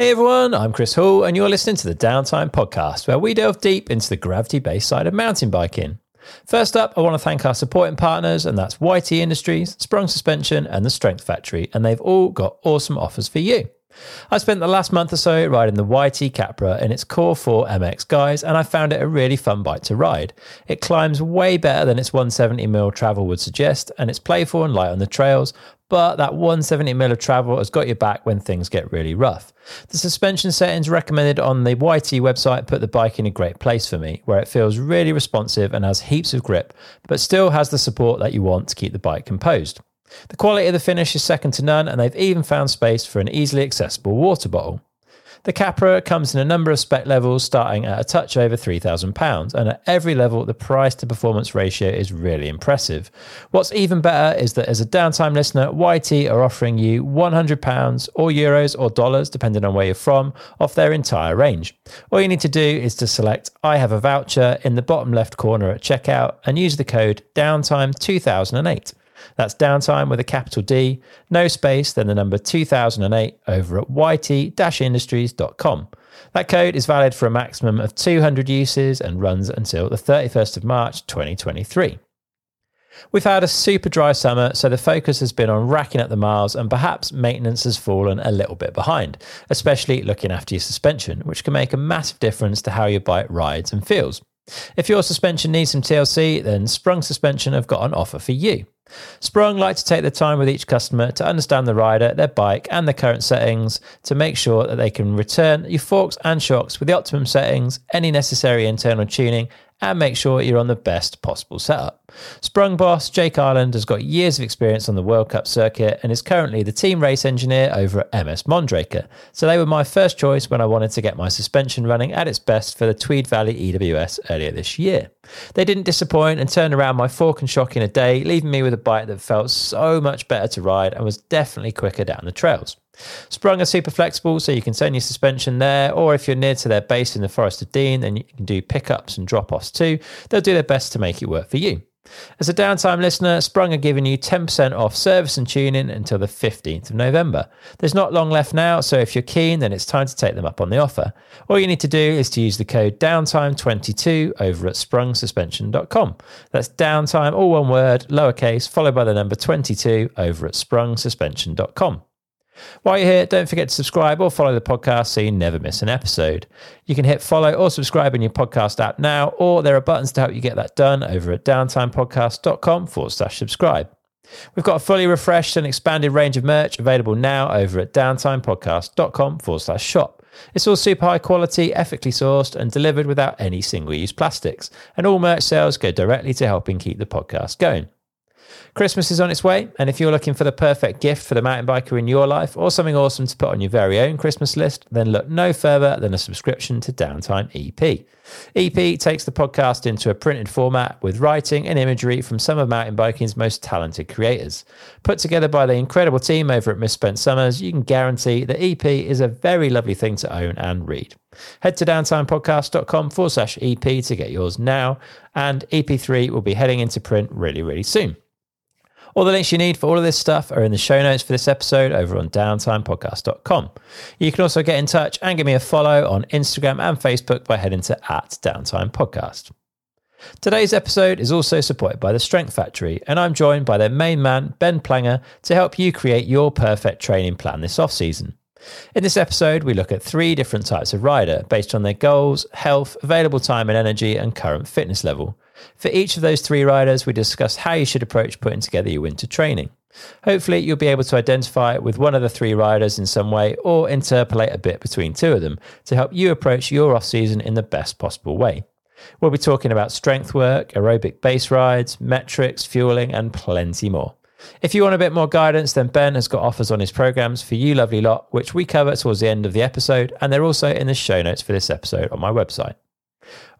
Hey everyone, I'm Chris Hall, and you're listening to the Downtime Podcast, where we delve deep into the gravity based side of mountain biking. First up, I want to thank our supporting partners, and that's YT Industries, Sprung Suspension, and the Strength Factory, and they've all got awesome offers for you. I spent the last month or so riding the YT Capra in its Core 4 MX guise, and I found it a really fun bike to ride. It climbs way better than its 170mm travel would suggest, and it's playful and light on the trails, but that 170mm of travel has got your back when things get really rough. The suspension settings recommended on the YT website put the bike in a great place for me, where it feels really responsive and has heaps of grip, but still has the support that you want to keep the bike composed. The quality of the finish is second to none, and they've even found space for an easily accessible water bottle. The Capra comes in a number of spec levels, starting at a touch over £3,000, and at every level, the price to performance ratio is really impressive. What's even better is that as a downtime listener, YT are offering you £100 or euros or dollars, depending on where you're from, off their entire range. All you need to do is to select I have a voucher in the bottom left corner at checkout and use the code DOWNTIME2008. That's downtime with a capital D, no space, then the number 2008 over at yt-industries.com. That code is valid for a maximum of 200 uses and runs until the 31st of March 2023. We've had a super dry summer, so the focus has been on racking up the miles, and perhaps maintenance has fallen a little bit behind, especially looking after your suspension, which can make a massive difference to how your bike rides and feels. If your suspension needs some TLC, then Sprung Suspension have got an offer for you. Sprung like to take the time with each customer to understand the rider, their bike, and the current settings to make sure that they can return your forks and shocks with the optimum settings, any necessary internal tuning, and make sure you're on the best possible setup. Sprung boss Jake Ireland has got years of experience on the World Cup circuit and is currently the team race engineer over at MS Mondraker. So they were my first choice when I wanted to get my suspension running at its best for the Tweed Valley EWS earlier this year. They didn't disappoint and turned around my fork and shock in a day, leaving me with a bike that felt so much better to ride and was definitely quicker down the trails. Sprung are super flexible, so you can send your suspension there, or if you're near to their base in the Forest of Dean, then you can do pickups and drop offs too. They'll do their best to make it work for you. As a downtime listener, Sprung are giving you 10% off service and tuning until the 15th of November. There's not long left now, so if you're keen, then it's time to take them up on the offer. All you need to do is to use the code downtime22 over at sprungsuspension.com. That's downtime, all one word, lowercase, followed by the number 22 over at sprungsuspension.com. While you're here, don't forget to subscribe or follow the podcast so you never miss an episode. You can hit follow or subscribe in your podcast app now, or there are buttons to help you get that done over at downtimepodcast.com forward slash subscribe. We've got a fully refreshed and expanded range of merch available now over at downtimepodcast.com forward slash shop. It's all super high quality, ethically sourced, and delivered without any single use plastics. And all merch sales go directly to helping keep the podcast going. Christmas is on its way, and if you're looking for the perfect gift for the mountain biker in your life or something awesome to put on your very own Christmas list, then look no further than a subscription to Downtime EP. EP takes the podcast into a printed format with writing and imagery from some of mountain biking's most talented creators. Put together by the incredible team over at Misspent Summers, you can guarantee that EP is a very lovely thing to own and read. Head to downtimepodcast.com forward slash EP to get yours now, and EP3 will be heading into print really, really soon. All the links you need for all of this stuff are in the show notes for this episode over on downtimepodcast.com. You can also get in touch and give me a follow on Instagram and Facebook by heading to at Downtime Podcast. Today's episode is also supported by the Strength Factory, and I'm joined by their main man, Ben Plenge, to help you create your perfect training plan this off season. In this episode, we look at three different types of rider based on their goals, health, available time and energy, and current fitness level. For each of those three riders, we discuss how you should approach putting together your winter training. Hopefully, you'll be able to identify with one of the three riders in some way or interpolate a bit between two of them to help you approach your off season in the best possible way. We'll be talking about strength work, aerobic base rides, metrics, fueling, and plenty more. If you want a bit more guidance, then Ben has got offers on his programs for you, lovely lot, which we cover towards the end of the episode, and they're also in the show notes for this episode on my website.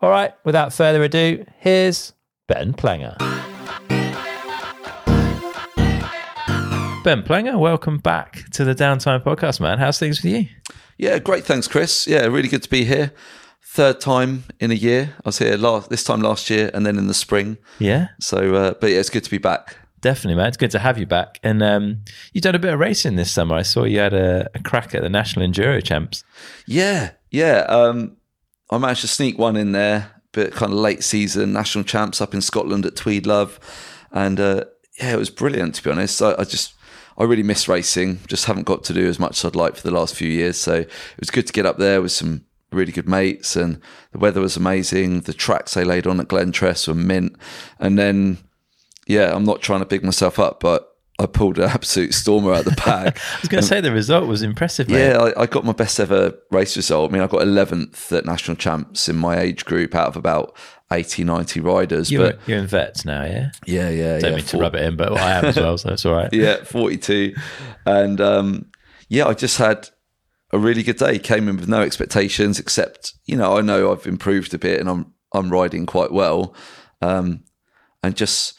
All right, without further ado, here's Ben Plenge. Ben Plenge, welcome back to the Downtime Podcast, man. How's things with you? Yeah, great. Thanks, Chris. Yeah, really good to be here. Third time in a year. I was here last this time last year, and then in the spring. Yeah. So, uh, but yeah, it's good to be back Definitely, man. It's good to have you back. And um, you've done a bit of racing this summer. I saw you had a, a crack at the National Enduro Champs. Yeah, yeah. Um, I managed to sneak one in there, but kind of late season national champs up in Scotland at Tweed Love, and uh, yeah, it was brilliant to be honest. I, I, just I really miss racing. Just haven't got to do as much as I'd like for the last few years. So it was good to get up there with some really good mates, and the weather was amazing. The tracks they laid on at Glentress were mint, and then yeah, I'm not trying to big myself up, but I pulled an absolute stormer out of the bag. I was going to say the result was impressive. Mate. Yeah, I, I, got my best ever race result. I mean, I got 11th at national champs in my age group out of about 80, 90 riders. You're, but you're in vets now, yeah? Yeah, yeah. Don't yeah, mean to rub it in, but I am as well, so it's all right. yeah, 42. And um, yeah, I just had a really good day. Came in with no expectations, except, you know, I know I've improved a bit and I'm, I'm riding quite well. Um, and just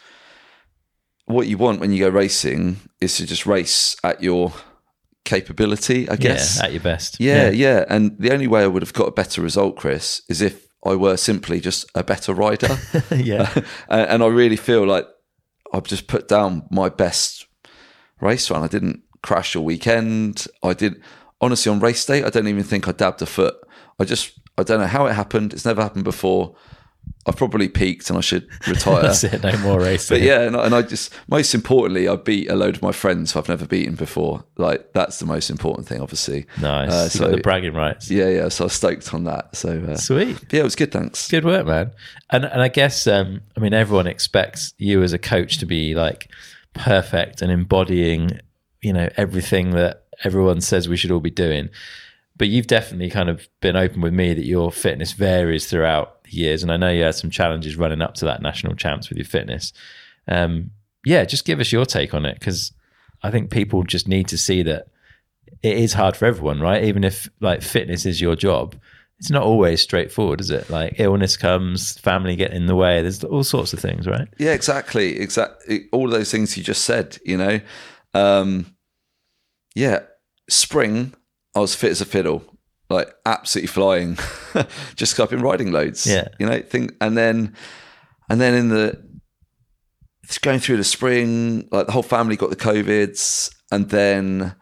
what you want when you go racing is to just race at your capability, I guess. Yeah, at your best. Yeah, yeah, yeah. And the only way I would have got a better result, Chris, is if I were simply just a better rider. yeah. and I really feel like I've just put down my best race run. I didn't crash all weekend. I did honestly on race day, I don't even think I dabbed a foot. I just I don't know how it happened. It's never happened before. I've probably peaked and I should retire. That's it, no more racing. but yeah, and I, and I, just most importantly, I beat a load of my friends who I've never beaten before. Like that's the most important thing, obviously. Nice. Uh, so the bragging rights. Yeah, yeah. So I was stoked on that. So uh, sweet. Yeah, it was good. Thanks. Good work, man. And and I guess um, I mean everyone expects you as a coach to be like perfect and embodying, you know, everything that everyone says we should all be doing. But you've definitely kind of been open with me that your fitness varies throughout years, and I know you had some challenges running up to that national champs with your fitness. Um, yeah, just give us your take on it because I think people just need to see that it is hard for everyone, right? Even if like fitness is your job, it's not always straightforward, is it? Like illness comes, family get in the way. There's all sorts of things, right? Yeah, exactly, exactly. All those things you just said, you know. Um, yeah, spring, I was fit as a fiddle like absolutely flying, just because I've been riding loads. Yeah, you know, think, and then, and then in the, it's going through the spring, like the whole family got the covids, and then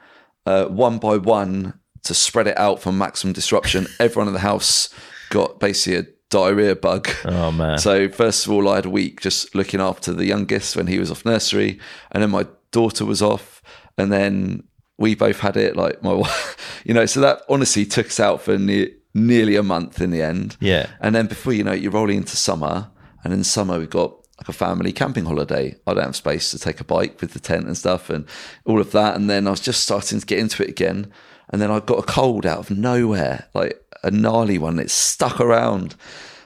uh, one by one to spread it out for maximum disruption, everyone in the house got basically a diarrhea bug. Oh man! So first of all, I had a week just looking after the youngest when he was off nursery, and then my daughter was off, and then we both had it. Like my wife, you know, so that honestly took us out for ne- nearly a month in the end. Yeah. And then before you know it, you're rolling into summer, and in summer we've got like a family camping holiday. I don't have space to take a bike with the tent and stuff and all of that. And then I was just starting to get into it again. And then I got a cold out of nowhere, like a gnarly one. It stuck around.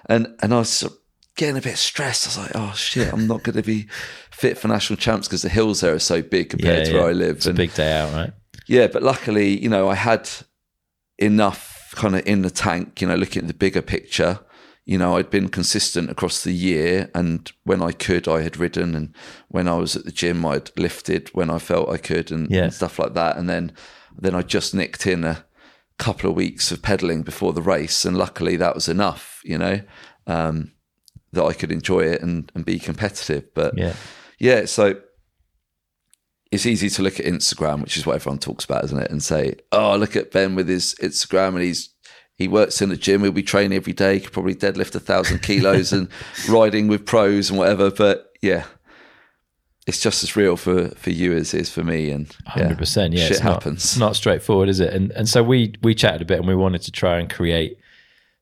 And and I was getting a bit stressed. I was like, oh shit, I'm not going to be fit for national champs because the hills there are so big compared yeah, to where I live. It's and, a big day out, right? Yeah, but luckily, you know, I had enough kind of in the tank, you know, looking at the bigger picture. You know, I'd been consistent across the year, and when I could, I had ridden, and when I was at the gym, I'd lifted when I felt I could, and, yeah. and stuff like that. And then, then I just nicked in a couple of weeks of pedaling before the race, and luckily that was enough. You know, um, that I could enjoy it and, and be competitive. But yeah, yeah, so it's easy to look at Instagram, which is what everyone talks about, isn't it? And say, "Oh, look at Ben with his Instagram, and he's he works in the gym. He'll be training every day. He could probably deadlift a thousand kilos and riding with pros and whatever." But yeah, it's just as real for for you as it is for me. And hundred yeah, percent, yeah, shit it's happens. Not, not straightforward, is it? And and so we we chatted a bit, and we wanted to try and create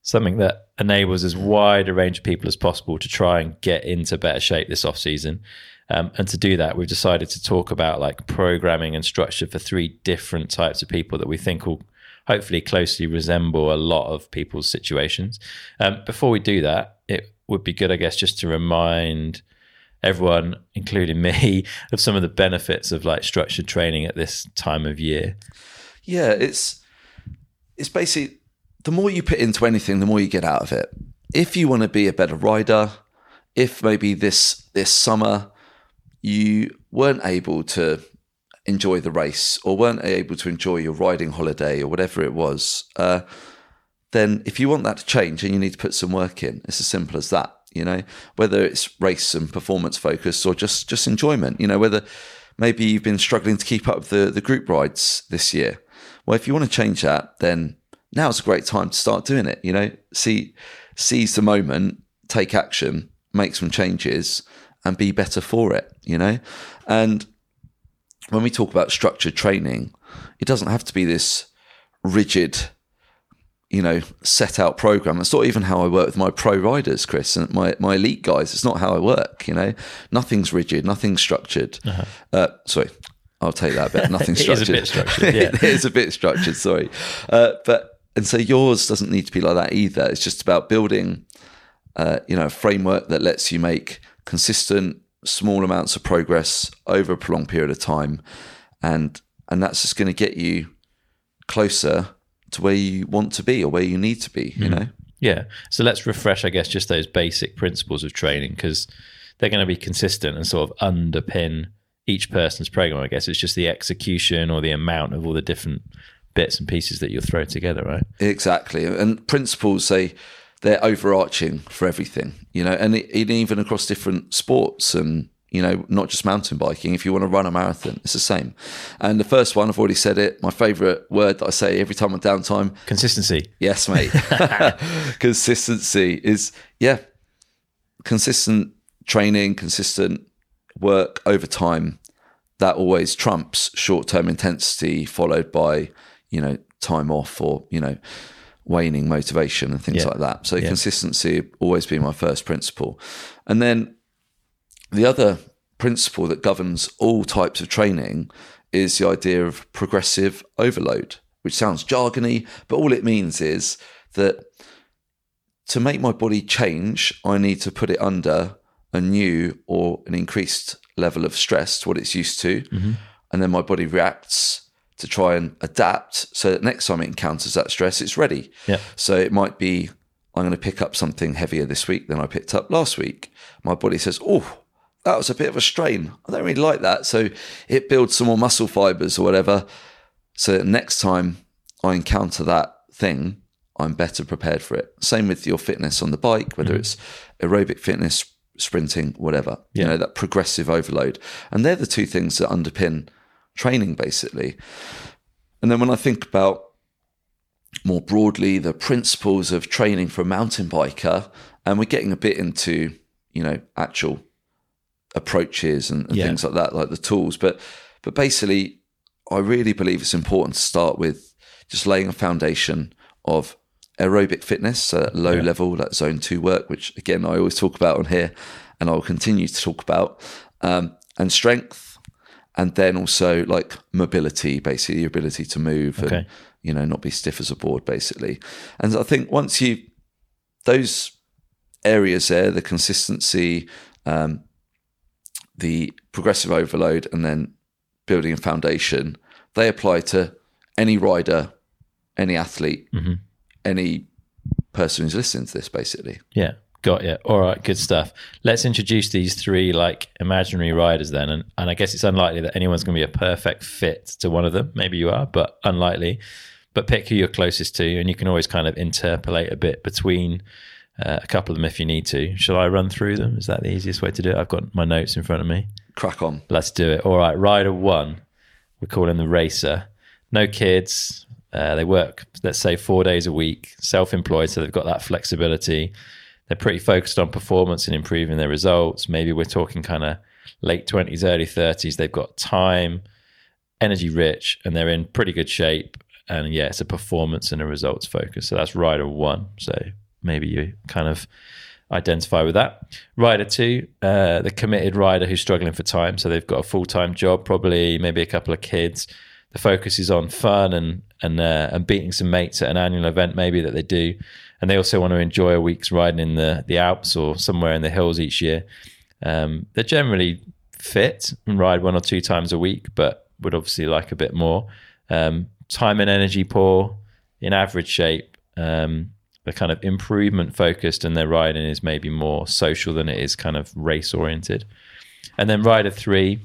something that enables as wide a range of people as possible to try and get into better shape this off season. Um, and to do that, we've decided to talk about like programming and structure for three different types of people that we think will hopefully closely resemble a lot of people's situations. Um, before we do that, it would be good, I guess, just to remind everyone, including me, of some of the benefits of like structured training at this time of year. Yeah, it's it's basically the more you put into anything, the more you get out of it. If you want to be a better rider, if maybe this this summer you weren't able to enjoy the race or weren't able to enjoy your riding holiday or whatever it was, uh, then if you want that to change and you need to put some work in, it's as simple as that. you know, whether it's race and performance focus or just just enjoyment, you know, whether maybe you've been struggling to keep up with the, the group rides this year. Well, if you want to change that, then now's a great time to start doing it. You know, see seize the moment, take action, make some changes, and be better for it. You know, and when we talk about structured training, it doesn't have to be this rigid you know, set out program. It's not even how I work with my pro riders, Chris, and my, my elite guys. It's not how I work, you know. Nothing's rigid, nothing's structured. Uh-huh. Uh, sorry, I'll take that bit. Nothing's structured. it is a bit structured. Yeah. it is a bit structured, sorry. Uh, but, and so yours doesn't need to be like that either. It's just about building, uh, you know, a framework that lets you make consistent, small amounts of progress over a prolonged period of time. And, and that's just going to get you closer to where you want to be or where you need to be, you mm. know? Yeah. So let's refresh, I guess, just those basic principles of training because they're going to be consistent and sort of underpin each person's program. I guess it's just the execution or the amount of all the different bits and pieces that you'll throw together, right? Exactly. And principles, they they're overarching for everything, you know, and, it, even across different sports and you know, not just mountain biking. If you want to run a marathon, it's the same. And the first one, I've already said it. My favorite word that I say every time I'm downtime consistency. Yes, mate. consistency is, yeah, consistent training, consistent work over time. That always trumps short term intensity, followed by, you know, time off or, you know, waning motivation and things yeah. like that. So yeah. consistency always be my first principle. And then the other principle that governs all types of training is the idea of progressive overload, which sounds jargony, but all it means is that to make my body change, I need to put it under a new or an increased level of stress to what it's used to. Mm-hmm. And then my body reacts to try and adapt so that next time it encounters that stress, it's ready. Yeah. So it might be I'm going to pick up something heavier this week than I picked up last week. My body says, Oh, that was a bit of a strain. I don't really like that. So it builds some more muscle fibers or whatever. So next time I encounter that thing, I'm better prepared for it. Same with your fitness on the bike, whether mm-hmm. it's aerobic fitness, sprinting, whatever. Yeah. You know, that progressive overload. And they're the two things that underpin training basically. And then when I think about more broadly the principles of training for a mountain biker, and we're getting a bit into, you know, actual approaches and, and yeah. things like that, like the tools. But but basically, I really believe it's important to start with just laying a foundation of aerobic fitness, so that low yeah. level, that zone two work, which again I always talk about on here, and I will continue to talk about, um, and strength, and then also like mobility, basically the ability to move okay. and you know not be stiff as a board, basically. And I think once you those areas there, the consistency, um, the progressive overload and then building a foundation, they apply to any rider, any athlete, mm-hmm. any person who's listening to this, basically. Yeah. Got you. All right, good stuff. Let's introduce these three like imaginary riders then, and and I guess it's unlikely that anyone's going to be a perfect fit to one of them. Maybe you are, but unlikely. But pick who you're closest to, and you can always kind of interpolate a bit between uh, a couple of them if you need to. Shall I run through them? Is that the easiest way to do it? I've got my notes in front of me. Crack on. Let's do it. All right, rider one. We call him the racer. No kids. Uh, they work, let's say, four days a week, self employed, so they've got that flexibility. They're pretty focused on performance and improving their results. Maybe we're talking kind of late 20s, early 30s. They've got time, energy rich, and they're in pretty good shape. And yeah, it's a performance and a results focus. So that's rider one. So maybe you kind of identify with that. Rider two, uh, the committed rider who's struggling for time. So they've got a full time job, probably maybe a couple of kids. The focus is on fun and and uh, and beating some mates at an annual event, maybe that they do. And they also want to enjoy a week's riding in the the Alps or somewhere in the hills each year. Um, they're generally fit and ride one or two times a week, but would obviously like a bit more. Um, time and energy poor, in average shape. Um, they're kind of improvement focused and their riding is maybe more social than it is kind of race oriented. And then rider three,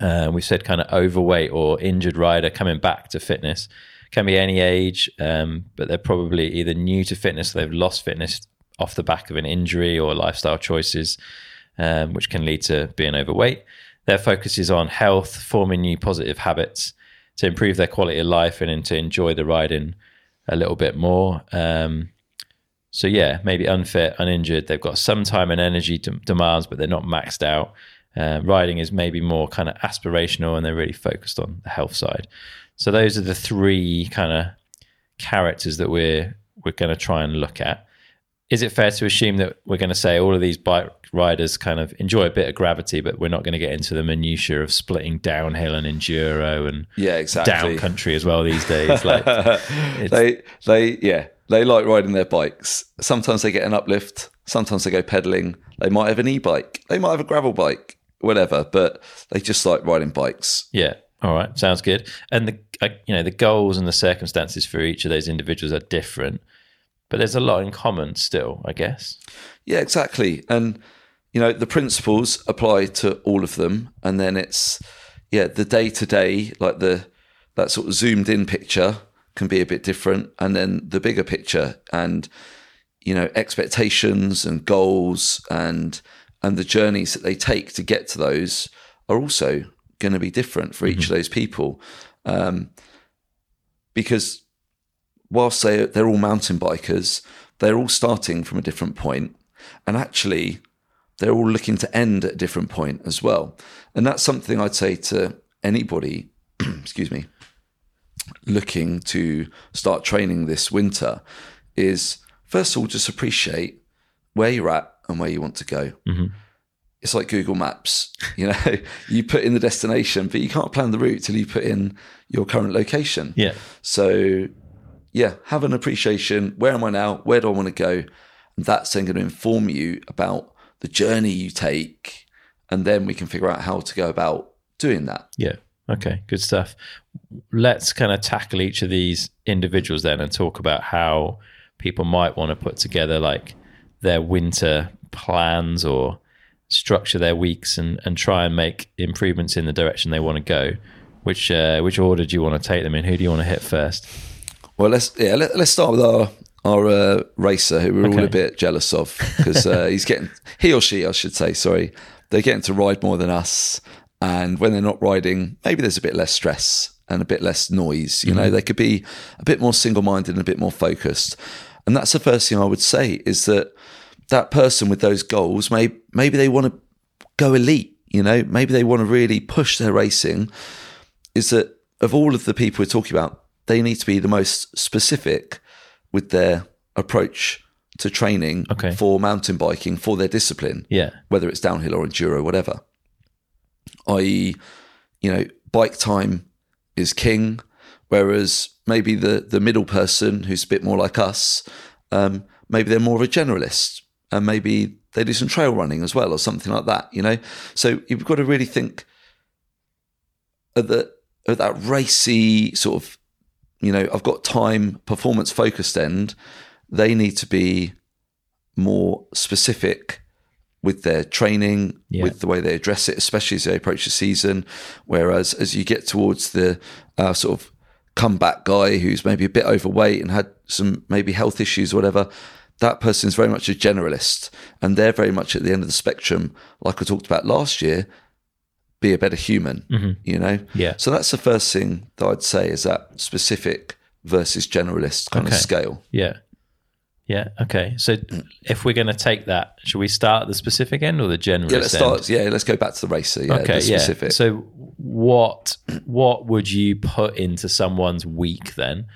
uh, we said kind of overweight or injured rider coming back to fitness. Can be any age, um, but they're probably either new to fitness, they've lost fitness off the back of an injury or lifestyle choices, um, which can lead to being overweight. Their focus is on health, forming new positive habits to improve their quality of life and, and to enjoy the riding a little bit more. Um, so yeah, maybe unfit, uninjured. They've got some time and energy d- demands, but they're not maxed out. Uh, riding is maybe more kind of aspirational, and they're really focused on the health side. So those are the three kind of characters that we're we're going to try and look at. Is it fair to assume that we're going to say all of these bike riders kind of enjoy a bit of gravity, but we're not going to get into the minutiae of splitting downhill and enduro and Yeah, exactly. down country as well these days? Like, they they yeah they like riding their bikes sometimes they get an uplift sometimes they go pedaling they might have an e-bike they might have a gravel bike whatever but they just like riding bikes Yeah. All right. Sounds good. And the uh, you know the goals and the circumstances for each of those individuals are different, but there's a lot in common still, I guess. yeah exactly and you know the principles apply to all of them and then it's yeah the day to day like the that sort of zoomed in picture can be a bit different and then the bigger picture and you know expectations and goals and and the journeys that they take to get to those are also going to be different for each of those people. Um, because whilst they they're all mountain bikers they're all starting from a different point and actually they're all looking to end at a different point as well. And that's something i'd say to anybody excuse me looking to start training this winter is first of all just appreciate where you're at and where you want to go it's like google maps you know you put in the destination but you can't plan the route till you put in your current location Yeah. so, yeah, have an appreciation. Where am I now? Where do I want to go? And that's then going to inform you about the journey you take. And then we can figure out how to go about doing that. Yeah. Okay. Good stuff. Let's kind of tackle each of these individuals then and talk about how people might want to put together like their winter plans or structure their weeks and, and try and make improvements in the direction they want to go. Which uh, which order do you want to take them in? Who do you want to hit first? Well, let's yeah, let, let's start with our our uh, racer who we're all a bit jealous of because uh, he's getting he or she, I should say, sorry, they're getting to ride more than us, and when they're not riding, maybe there's a bit less stress and a bit less noise. You know, they could be a bit more single minded and a bit more focused, and that's the first thing I would say is that that person with those goals, may maybe they want to go elite. You know, maybe they want to really push their racing is that of all of the people we're talking about, they need to be the most specific with their approach to training Okay. for mountain biking for their discipline, Yeah. whether it's downhill or enduro, whatever. I.e., you know, bike time is king, whereas maybe the the middle person who's a bit more like us, um, maybe they're more of a generalist, and maybe they do some trail running as well or something like that. You know, so you've got to really think at the at that racy sort of, you know, I've got time, performance focused end. They need to be more specific with their training, Yeah. with the way they address it, especially as they approach the season. Whereas as you get towards the uh, sort of comeback guy who's maybe a bit overweight and had some maybe health issues or whatever, that person is very much a generalist and they're very much at the end of the spectrum, like I talked about last year, be a better human, mm-hmm. you know? Yeah. So that's the first thing that I'd say is that specific versus generalist kind Okay. of scale. Yeah. Yeah. Okay. So if we're going to take that, should we start at the specific end or the general? Yeah, let's start. Yeah, let's go back to the racer. Yeah, Okay. the Yeah. So what what would you put into someone's week then?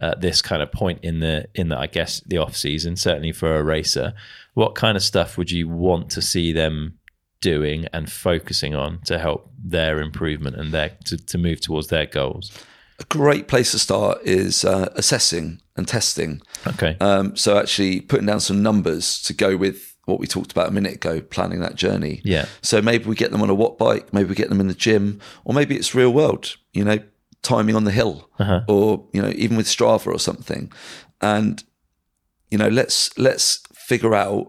At this kind of point in the in the I guess the off season, certainly for a racer, what kind of stuff would you want to see them doing and focusing on to help their improvement and their to, to move towards their goals? a great place to start is uh, assessing and testing. Okay. Um, so actually putting down some numbers to go with what we talked about a minute ago, planning that journey. Yeah. So maybe we get them on a watt bike, maybe we get them in the gym, or maybe it's real world, you know, timing on the hill, Uh-huh. or you know, even with Strava or something. And you know, let's let's figure out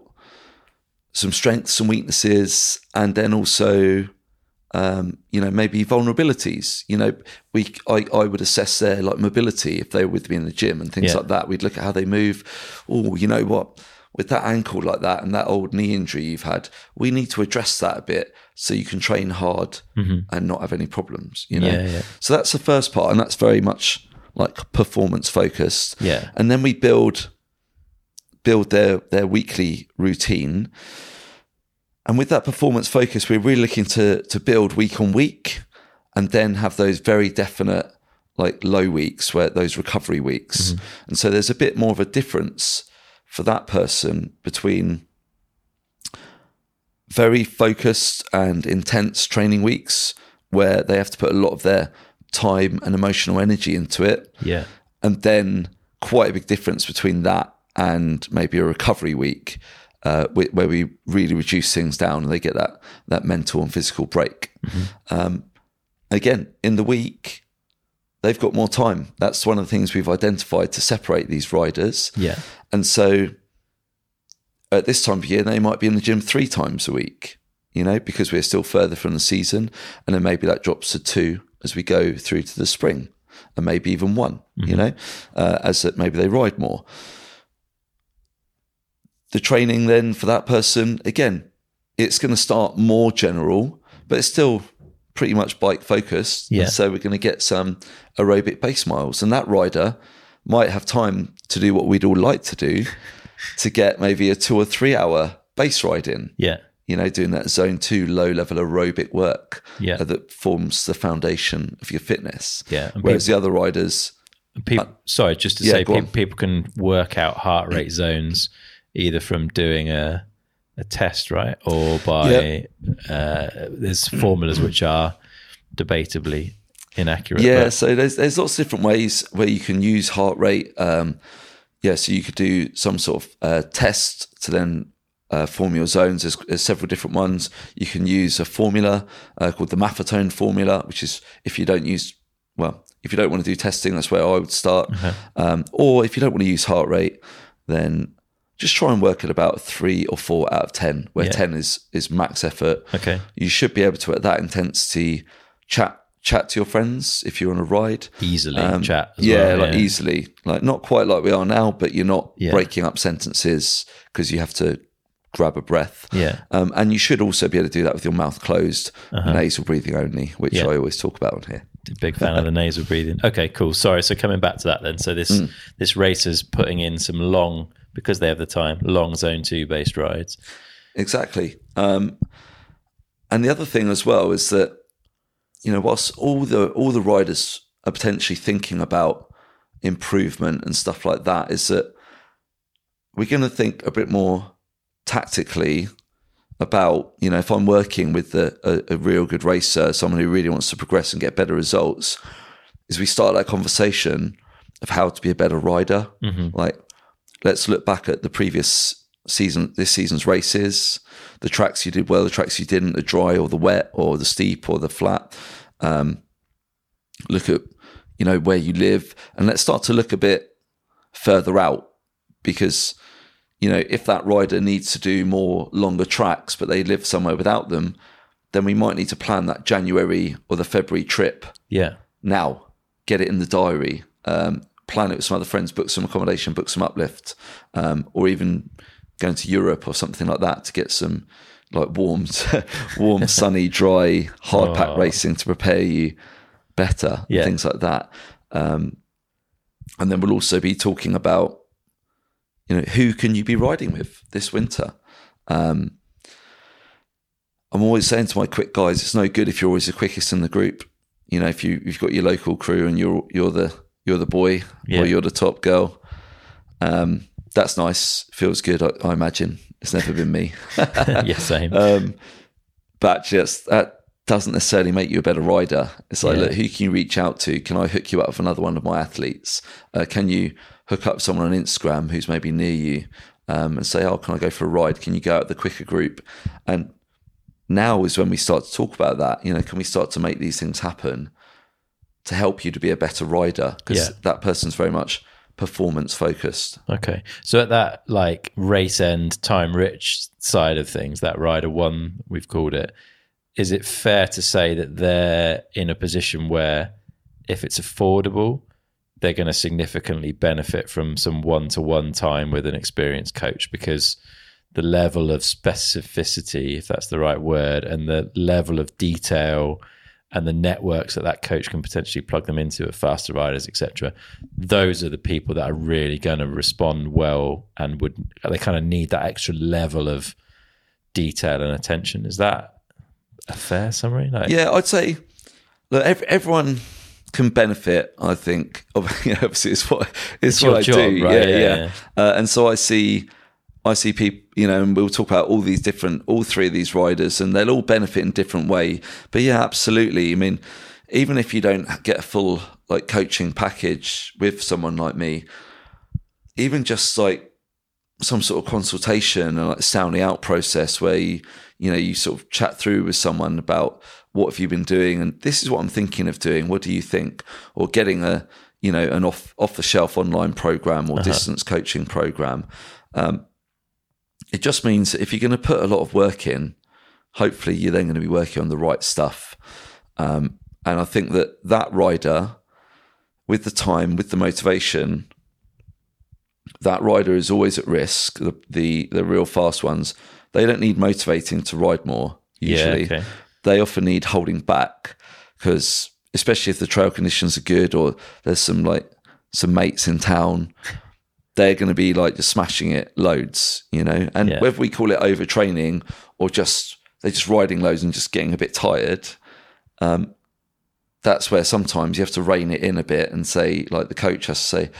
some strengths, some weaknesses, and then also um, you know, maybe vulnerabilities. You know, we I, I would assess their like mobility if they were with me in the gym and things Yeah. like that. We'd look at how they move. Oh, you know what? with that ankle like that and that old knee injury you've had, we need to address that a bit so you can train hard and not have any problems. You know, Mm-hmm. Yeah, yeah. so that's the first part, and that's very much like performance focused. Yeah. and then we build build their their weekly routine. And with that performance focus, we're really looking to to build week on week, and then have those very definite like low weeks where those recovery weeks. And so there's a bit more of a difference for that person between very focused and intense training weeks where they have to put a lot of their time and emotional energy into it Yeah. and then quite a big difference between that and maybe a recovery week uh, where we really reduce things down and they get that that mental and physical break. Um, again, in the week, they've got more time. That's one of the things we've identified to separate these riders. Yeah. And so at this time of year, they might be in the gym three times a week, you know, because we're still further from the season. And then maybe that drops to two as we go through to the spring and maybe even one, you know, uh, as that maybe they ride more. The training then for that person, again, it's going to start more general, but it's still pretty much bike focused. Yeah. So we're going to get some aerobic base miles. And that rider might have time to do what we'd all like to do to get maybe a two or three hour base ride in, Yeah. you know, doing that zone two low level aerobic work Yeah. uh, that forms the foundation of your fitness. Yeah. And Whereas the other riders, People, sorry, just to yeah, say, go pe- people can work out heart rate zones either from doing a a test, right, or by uh, there's formulas which are debatably inaccurate. Yeah, but- so there's there's lots of different ways where you can use heart rate. Um, yeah, so you could do some sort of uh, test to then uh, form your zones. There's, there's several different ones. You can use a formula uh, called the Maffetone formula, which is if you don't use well, if you don't want to do testing, that's where I would start. Um, or if you don't want to use heart rate, then just try and work at about three or four out of ten, where Yeah. ten is is max effort okay, you should be able to at that intensity chat chat to your friends if you're on a ride easily Um, chat. As yeah well, like easily like not quite like we are now but you're not Yeah. breaking up sentences because you have to grab a breath Yeah. um, and you should also be able to do that with your mouth closed nasal breathing only which Uh-huh. Yeah. i always talk about on here Big fan of the nasal breathing. Okay, cool. Sorry. So coming back to that then. So this Mm. this racer's putting in some long because they have the time, long zone two based rides. Exactly. Um, and the other thing as well is that you know, whilst all the all the riders are potentially thinking about improvement and stuff like that, is that we're going to think a bit more tactically about you know if I'm working with a, a, a real good racer, someone who really wants to progress and get better results, is we start that conversation of how to be a better rider. Mm-hmm. Like, let's look back at the previous season, this season's races, the tracks you did well, the tracks you didn't, the dry or the wet or the steep or the flat. Um, look at you know where you live, and let's start to look a bit further out because you know if that rider needs to do more longer tracks, but they live somewhere without them, then we might need to plan that January or the February trip Yeah. now. Get it in the diary. Um, plan it with some other friends. Book some accommodation. Book some uplift, um, or even going to Europe or something like that to get some like warm, warm, sunny, dry, hard pack Oh. racing to prepare you better. Yeah. Things like that. Um, and then we'll also be talking about, you know, who can you be riding with this winter? Um, I'm always saying to my quick guys, it's no good if you're always the quickest in the group. You know, if you you've got your local crew and you're you're the you're the boy Yeah. or you're the top girl, um, that's nice. Feels good. I, I imagine it's never been me, yeah. Same. um, but just that doesn't necessarily make you a better rider. It's like, Yeah. look, who can you reach out to? Can I hook you up with another one of my athletes? Uh, can you hook up someone on Instagram who's maybe near you um, and say, oh, can I go for a ride? Can you go out the quicker group? And now is when we start to talk about that. You know, can we start to make these things happen to help you to be a better rider? Because Yeah. that person's very much performance focused. Okay. So at that like race end time rich side of things, that rider one we've called it, is it fair to say that they're in a position where if it's affordable, they're going to significantly benefit from some one-to-one time with an experienced coach because the level of specificity, if that's the right word, and the level of detail and the networks that that coach can potentially plug them into at faster riders, etc. Those are the people that are really going to respond well and would they kind of need that extra level of detail and attention. Is that a fair summary? Like, yeah, I'd say look, everyone can benefit. I think, obviously, it's what it's, it's what I job, do. Right? Yeah, yeah. yeah. yeah. Uh, and so I see I see people, you know, and we'll talk about all these different, all three of these riders, and they'll all benefit in different way. But yeah, absolutely. I mean, even if you don't get a full like coaching package with someone like me, even just like some sort of consultation and like sounding out process where you, you know, you sort of chat through with someone about what have you been doing, and this is what I'm thinking of doing. What do you think? Or getting a, you know, an off off the shelf online program or uh-huh. distance coaching program. Um, it just means if you're going to put a lot of work in, hopefully you're then going to be working on the right stuff. Um, and I think that that rider, with the time, with the motivation, that rider is always at risk. The, the, the real fast ones, they don't need motivating to ride more. Usually, yeah, okay. they often need holding back because, especially if the trail conditions are good or there's some like some mates in town they're going to be like just smashing it loads, you know. And yeah. whether we call it overtraining or just they're just riding loads and just getting a bit tired, um, that's where sometimes you have to rein it in a bit and say, like the coach has to say,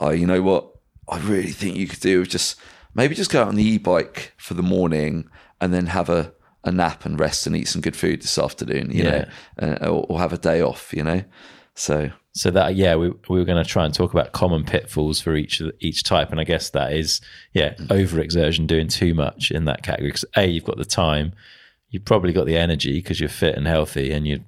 "Oh, you know what? I really think you could do is just maybe just go out on the e-bike for the morning and then have a a nap and rest and eat some good food this afternoon, you yeah. know, uh, or, or have a day off, you know." So so that yeah, we we were going to try and talk about common pitfalls for each each type, and I guess that is yeah, mm. overexertion, doing too much in that category. Because a, you've got the time, you've probably got the energy because you're fit and healthy, and you're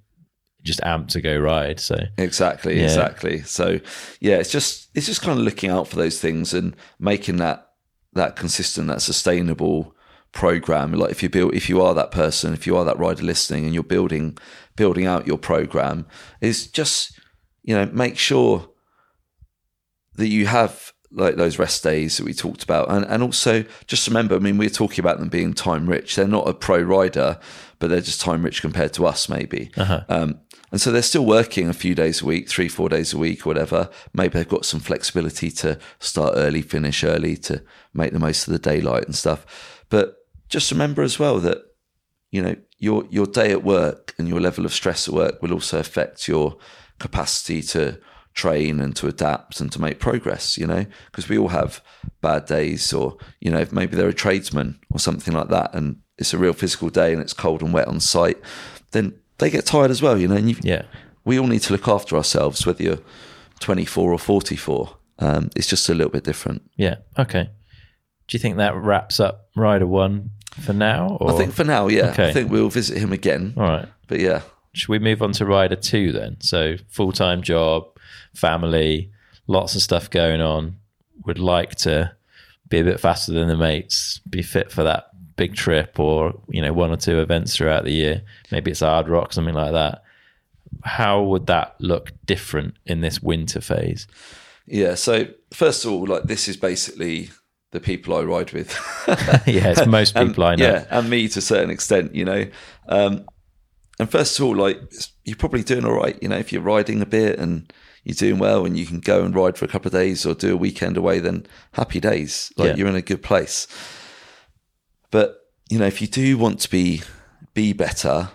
just amped to go ride. So exactly, yeah. exactly. So yeah, it's just it's just kind of looking out for those things and making that that consistent, that sustainable program. Like if you build, if you are that person, if you are that rider listening, and you're building building out your program, is just you know, make sure that you have like those rest days that we talked about. And and also just remember, I mean, we're talking about them being time rich. They're not a pro rider, but they're just time rich compared to us, maybe. Uh-huh. Um, and so they're still working a few days a week, three, four days a week, whatever. Maybe they've got some flexibility to start early, finish early, to make the most of the daylight and stuff. But just remember as well that you know your your day at work and your level of stress at work will also affect your capacity to train and to adapt and to make progress, you know, because we all have bad days or, you know, maybe they're a tradesman or something like that and it's a real physical day and it's cold and wet on site, then they get tired as well, you know, and yeah. we all need to look after ourselves, whether you're 24 or 44. Um, it's just a little bit different. Yeah. Okay. Do you think that wraps up Rider One for now? Or? I think for now, yeah. Okay. I think we'll visit him again. All right. But yeah, should we move on to rider two then? So full time job, family, lots of stuff going on. Would like to be a bit faster than the mates, be fit for that big trip or, you know, one or two events throughout the year. Maybe it's Ard Rock, something like that. How would that look different in this winter phase? Yeah, so first of all, like this is basically the people I ride with. yeah, it's most people and, I know. Yeah, and me to a certain extent, you know. Um, and first of all, like you're probably doing all right. You know, if you're riding a bit and you're doing well, and you can go and ride for a couple of days or do a weekend away, then happy days. Like yeah. you're in a good place. But you know, if you do want to be be better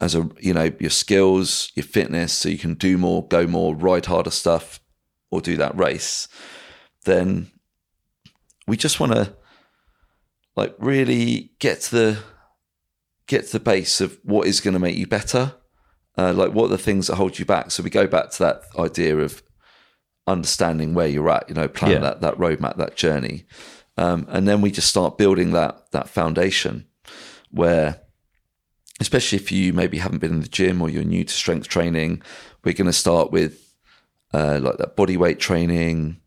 as a you know your skills, your fitness, so you can do more, go more, ride harder stuff, or do that race, then we just want to like really get to the get to the base of what is going to make you better. Uh, like what are the things that hold you back? So we go back to that idea of understanding where you're at, you know, plan yeah. that that roadmap, that journey, um, and then we just start building that that foundation where, especially if you maybe haven't been in the gym or you're new to strength training, we're going to start with uh, like that body weight training,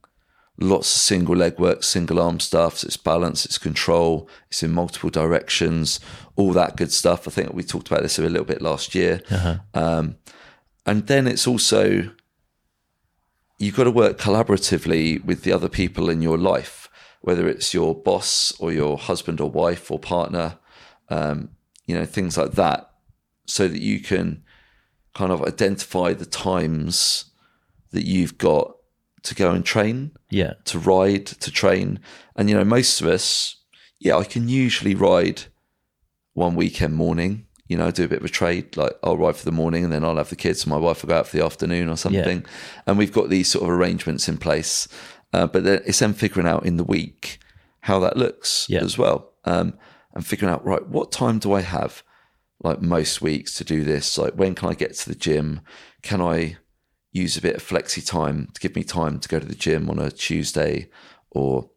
lots of single leg work, single arm stuff. So it's balance, it's control, it's in multiple directions, all that good stuff. I think we talked about this a little bit last year. Uh-huh. Um, and then it's also you've got to work collaboratively with the other people in your life, whether it's your boss or your husband or wife or partner, um, you know, things like that, so that you can kind of identify the times that you've got to go and train, Yeah. to ride, to train. And, you know, most of us, yeah, I can usually ride one weekend morning. You know, do a bit of a trade. Like I'll ride for the morning and then I'll have the kids and my wife will go out for the afternoon or something. And we've got these sort of arrangements in place. Uh, but then it's then figuring out in the week how that looks Yeah. as well. Um, and figuring out, right, what time do I have like most weeks to do this? Like when can I get to the gym? Can I use a bit of flexi time to give me time to go to the gym on a Tuesday or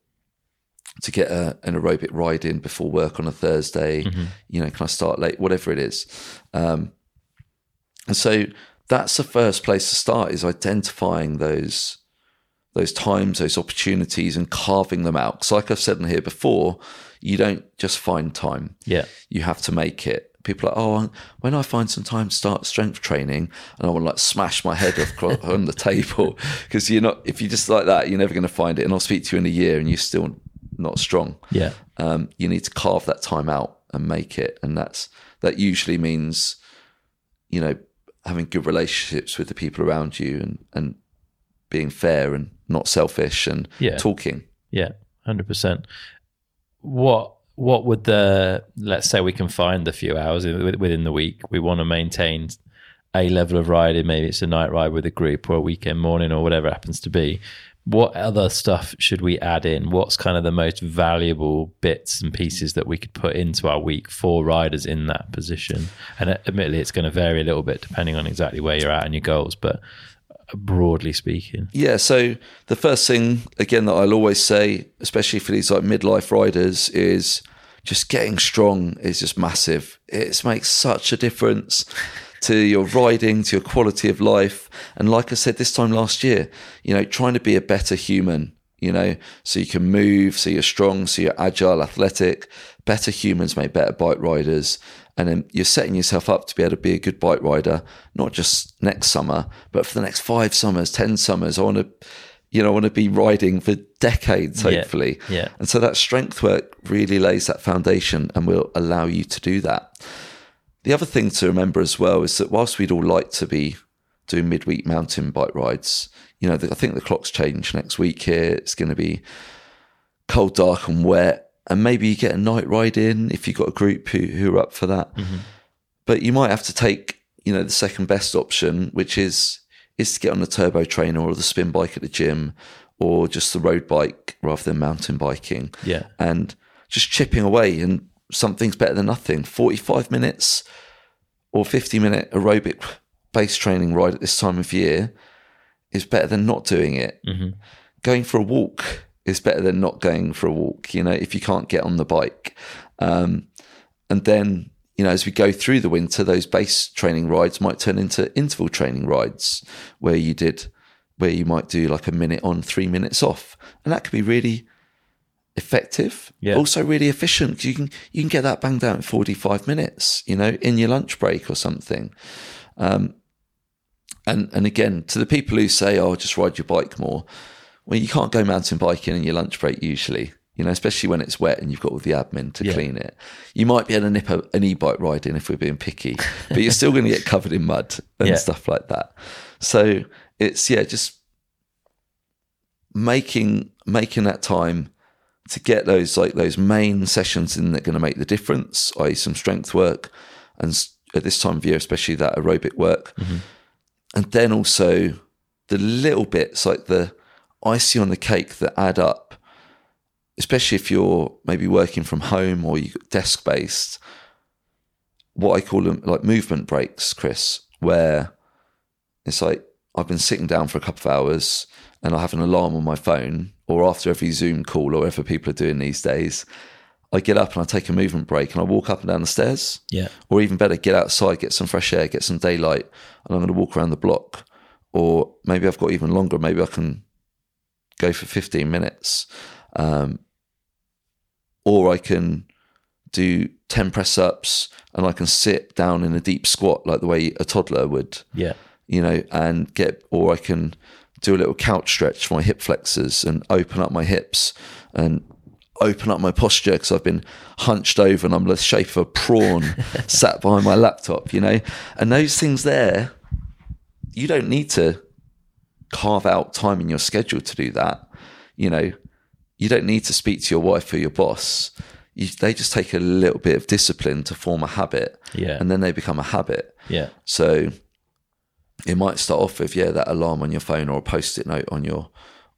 to get a, an aerobic ride in before work on a Thursday. You know, can I start late? Whatever it is. Um, and so that's the first place to start is identifying those those times, those opportunities, and carving them out. Because, like I've said here before, you don't just find time; Yeah. you have to make it. People are, like, oh, when I find some time to start strength training, and I want to like smash my head off on the table because you're not. If you just like that, you're never going to find it. And I'll speak to you in a year, and you're still not strong Yeah. um, you need to carve that time out and make it and that's that usually means you know having good relationships with the people around you and and being fair and not selfish and Yeah. talking Yeah, hundred percent. What what would the let's say we can find a few hours within the week we want to maintain a level of riding. Maybe it's a night ride with a group or a weekend morning or whatever happens to be. What other stuff should we add in? What's kind of the most valuable bits and pieces that we could put into our week for riders in that position? And uh, admittedly, it's going to vary a little bit depending on exactly where you're at and your goals, but broadly speaking, yeah so the first thing again that i'll always say especially for these like midlife riders is just getting strong is just massive it makes such a difference to your riding, to your quality of life. And like I said this time last year, you know, trying to be a better human, you know, so you can move, so you're strong, so you're agile, athletic. Better humans make better bike riders. And then you're setting yourself up to be able to be a good bike rider, not just next summer, but for the next five summers, 10 summers. I want to, you know, I want to be riding for decades, Yeah. hopefully. Yeah. And so that strength work really lays that foundation and will allow you to do that. The other thing to remember as well is that whilst we'd all like to be doing midweek mountain bike rides, you know, the, I think the clocks change next week here. It's going to be cold, dark, and wet. And maybe you get a night ride in if you've got a group who, who are up for that. Mm-hmm. But you might have to take, you know, the second best option, which is is to get on the turbo trainer or the spin bike at the gym or just the road bike rather than mountain biking. Yeah, and just chipping away and something's better than nothing. 45 minutes or 50 minute aerobic base training ride at this time of year is better than not doing it. Mm-hmm. Going for a walk is better than not going for a walk you know if you can't get on the bike. Um, and then you know as we go through the winter those base training rides might turn into interval training rides where you did where you might do like a minute on three minutes off. And that could be really effective Yeah. also really efficient you can you can get that banged out in 45 minutes you know in your lunch break or something. Um and and again to the people who say oh just ride your bike more well you can't go mountain biking in your lunch break usually you know especially when it's wet and you've got all the admin to Yeah. clean it you might be able to nip a, an e-bike ride in if we're being picky but you're still going to get covered in mud and Yeah. stuff like that so it's yeah just making making that time to get those like those main sessions in that are going to make the difference, i.e., some strength work, and at this time of year, especially that aerobic work, mm-hmm. and then also the little bits like the icing on the cake that add up, especially if you're maybe working from home or you desk based. What I call them like movement breaks, Chris, where it's like I've been sitting down for a couple of hours and I have an alarm on my phone, or after every Zoom call or whatever people are doing these days, I get up and I take a movement break and I walk up and down the stairs. yeah, Or even better, get outside, get some fresh air, get some daylight, and I'm going to walk around the block. Or maybe I've got even longer. Maybe I can go for 15 minutes. Um, or I can do 10 press ups and I can sit down in a deep squat like the way a toddler would yeah, you know, and get, or I can do a little couch stretch for my hip flexors and open up my hips and open up my posture because I've been hunched over and I'm the shape of a prawn sat behind my laptop, you know? And those things there, you don't need to carve out time in your schedule to do that. You know, you don't need to speak to your wife or your boss. You, they just take a little bit of discipline to form a habit. Yeah. And then they become a habit. Yeah. So it might start off with yeah that alarm on your phone or a post-it note on your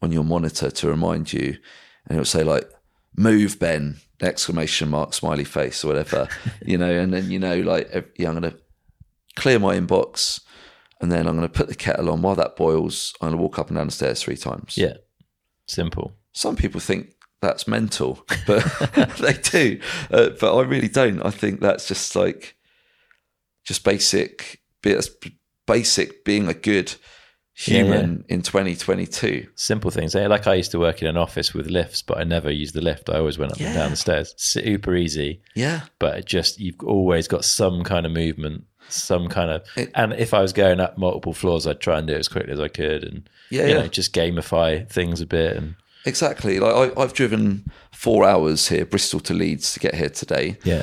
on your monitor to remind you, and it'll say like "Move, Ben!" exclamation mark smiley face or whatever, you know, and then you know like yeah I'm gonna clear my inbox, and then I'm gonna put the kettle on while that boils. I'm gonna walk up and down the stairs three times. Yeah. Simple. Some people think that's mental, but they do. Uh, but I really don't. I think that's just like just basic. Basic being a good human in 2022. Simple things. Eh, Like I used to work in an office with lifts, but I never used the lift. I always went up and down the stairs. Super easy, Yeah, but just you've always got some kind of movement, some kind of. It- and if I was going up multiple floors, I'd try and do it as quickly as I could, and Yeah, you yeah. know, just gamify things a bit. And exactly. Like I, I've driven four hours here, Bristol to Leeds, to get here today. yeah,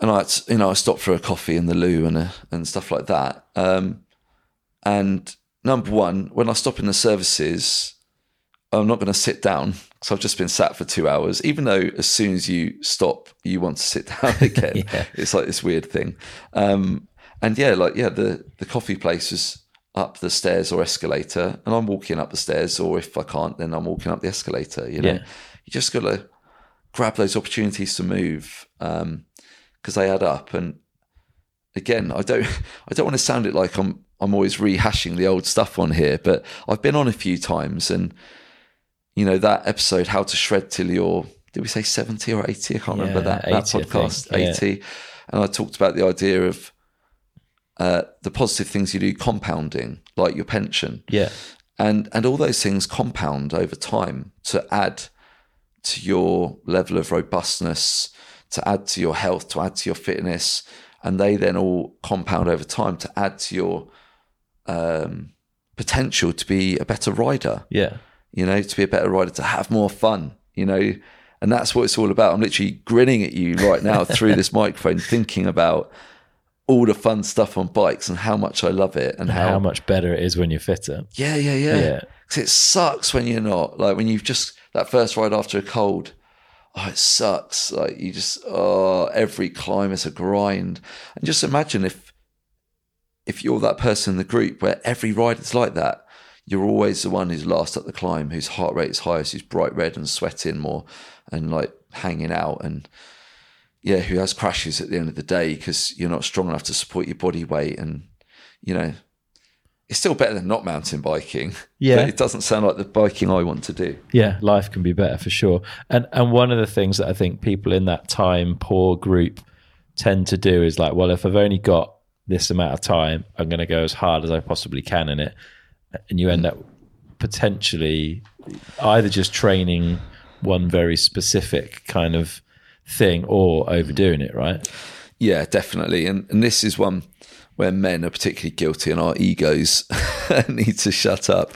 and I, you know, I stopped for a coffee in the loo and a, and stuff like that. Um, and number one, when I stop in the services, I'm not going to sit down because I've just been sat for two hours. Even though as soon as you stop, you want to sit down again. Yeah. It's like this weird thing. Um, and yeah, like yeah, the the coffee place is up the stairs or escalator, and I'm walking up the stairs, or if I can't, then I'm walking up the escalator. You know, Yeah. you just got to grab those opportunities to move um, because they add up. And again, I don't I don't want to sound it like I'm I'm always rehashing the old stuff on here, but I've been on a few times, and you know that episode, how to shred till you're did we say seventy or eighty? I can't remember Yeah, that that 80, I think. podcast Yeah. eighty, and I talked about the idea of uh, the positive things you do compounding, like your pension. Yeah, and and all those things compound over time to add to your level of robustness to add to your health to add to your fitness. And they then all compound over time to add to your um, potential to be a better rider. Yeah, you know to be a better rider to have more fun you know? And that's what it's all about. I'm literally grinning at you right now through this microphone thinking about all the fun stuff on bikes and how much i love it and how much better it is when you're fitter. yeah, yeah, yeah. Yeah. 'Cause it sucks when you're not. Like when you've just that first ride after a cold. Oh, it sucks. Like you just oh, every climb is a grind. And just imagine if if you're that person in the group where every ride is like that. You're always the one who's last up the climb, whose heart rate is highest, who's bright red and sweating more, and like hanging out, and yeah, who has crashes at the end of the day because you're not strong enough to support your body weight, and you know, it's still better than not mountain biking. Yeah. But it doesn't sound like the biking I want to do. Yeah, life can be better for sure. And and one of the things that I think people in that time poor group tend to do is like, well, if I've only got this amount of time, I'm going to go as hard as I possibly can in it, and you end up potentially either just training one very specific kind of thing or overdoing it, right? Yeah, definitely. And and this is one where men are particularly guilty and our egos need to shut up.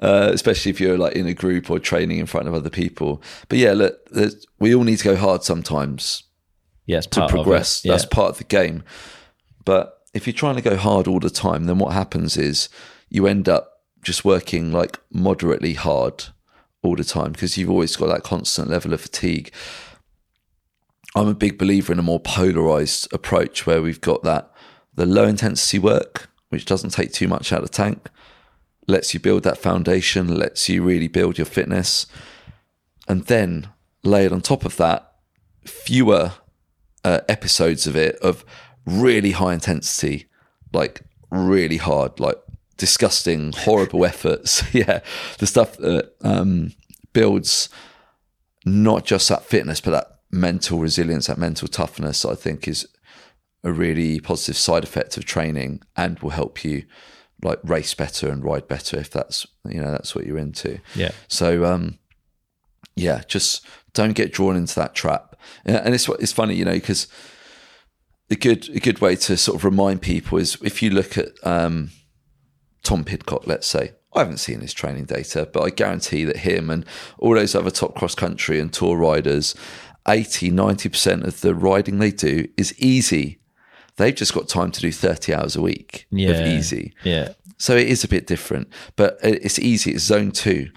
Uh, especially if you're like in a group or training in front of other people. But yeah, look, we all need to go hard sometimes Yeah, to part of it. progress. Yeah. That's part of the game. But if you're trying to go hard all the time, then what happens is you end up just working like moderately hard all the time because you've always got that constant level of fatigue. I'm a big believer in a more polarized approach where we've got that the low intensity work, which doesn't take too much out of the tank, lets you build that foundation, lets you really build your fitness. And then layered on top of that, fewer uh, episodes of it of really high intensity, like really hard, like disgusting, horrible efforts. yeah, the stuff that um, builds not just that fitness, but that mental resilience, that mental toughness. I think is a really positive side effect of training, and will help you like race better and ride better if that's you know that's what you're into. Yeah. So um, yeah, just don't get drawn into that trap. And it's it's funny, you know, because a good a good way to sort of remind people is if you look at um, Tom Pidcock, let's say, I haven't seen his training data, but I guarantee that him and all those other top cross country and tour riders, 80, 90% of the riding they do is easy. They've just got time to do 30 hours a week Yeah. of easy. Yeah. So it is a bit different, but it's easy. It's zone two,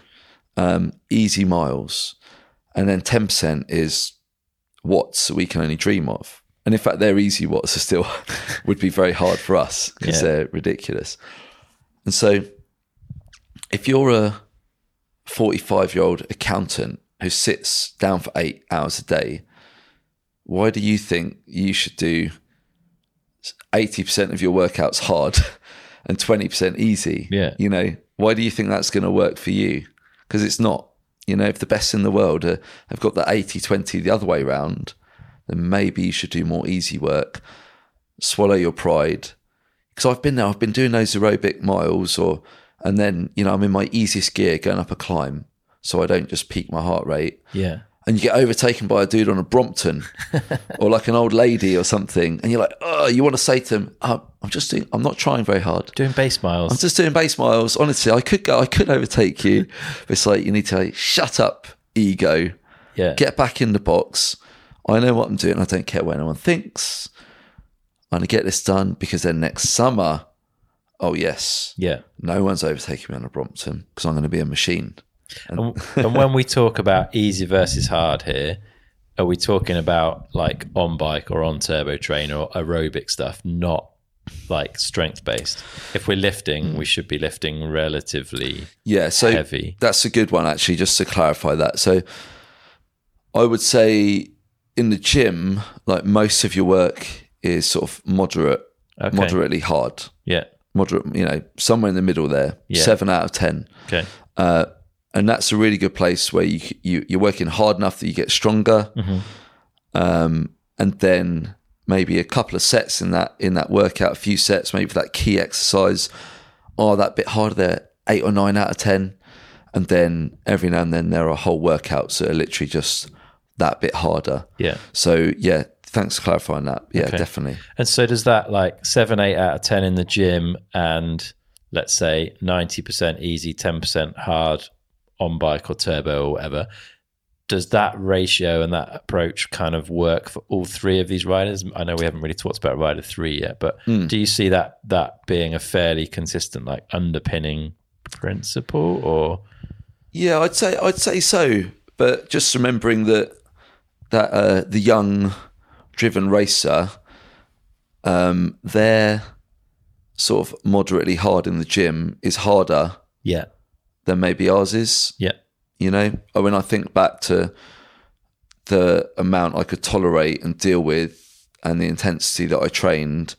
um, easy miles. And then 10% is watts that we can only dream of. And in fact, their easy watts are still would be very hard for us because Yeah. they're ridiculous. And so if you're a 45 year old accountant who sits down for eight hours a day, why do you think you should do 80% of your workouts hard and 20% easy? Yeah. You know, why do you think that's going to work for you? Because it's not. You know, if the best in the world are, have got the 80 20 the other way round, then maybe you should do more easy work. Swallow your pride. Because I've been there, I've been doing those aerobic miles, or and then you know I'm in my easiest gear going up a climb, so I don't just peak my heart rate. Yeah. And you get overtaken by a dude on a Brompton, or like an old lady or something, and you're like, oh, you want to say to him, oh, I'm just doing, I'm not trying very hard. Doing base miles. I'm just doing base miles. Honestly, I could go, I could overtake you. But it's like you need to like, shut up, ego. yeah. Get back in the box. I know what I'm doing. I don't care what anyone thinks. I'm gonna get this done because then next summer, oh yes, yeah. no one's overtaking me on a Brompton because I'm going to be a machine. And, and when we talk about easy versus hard here, are we talking about like on bike or on turbo train or aerobic stuff, not like strength based? If we're lifting, we should be lifting relatively. Yeah, so Heavy. that's a good one actually. Just to clarify that, so I would say in the gym, like most of your work is sort of moderate, Okay. moderately hard, Yeah. moderate. You know, somewhere in the middle there, Yeah. seven out of ten. Okay. uh, and that's a really good place where you, you you're working hard enough that you get stronger, um, and then maybe a couple of sets in that in that workout, a few sets, maybe for that key exercise, are that bit harder there, eight or nine out of ten, and then every now and then there are whole workouts that are literally just that bit harder. Yeah. So yeah, thanks for clarifying that. Yeah, Okay. definitely. And so does that like seven, eight out of 10 in the gym and let's say 90% easy, 10% hard on bike or turbo or whatever. Does that ratio and that approach kind of work for all three of these riders? I know we haven't really talked about rider three yet, but do you see that that being a fairly consistent like underpinning principle or Yeah, I'd say I'd say so. But just remembering that that uh, the young driven racer, um, they're sort of moderately hard in the gym is harder yeah, than maybe ours is. yeah, You know, when I think back to the amount I could tolerate and deal with, and the intensity that I trained,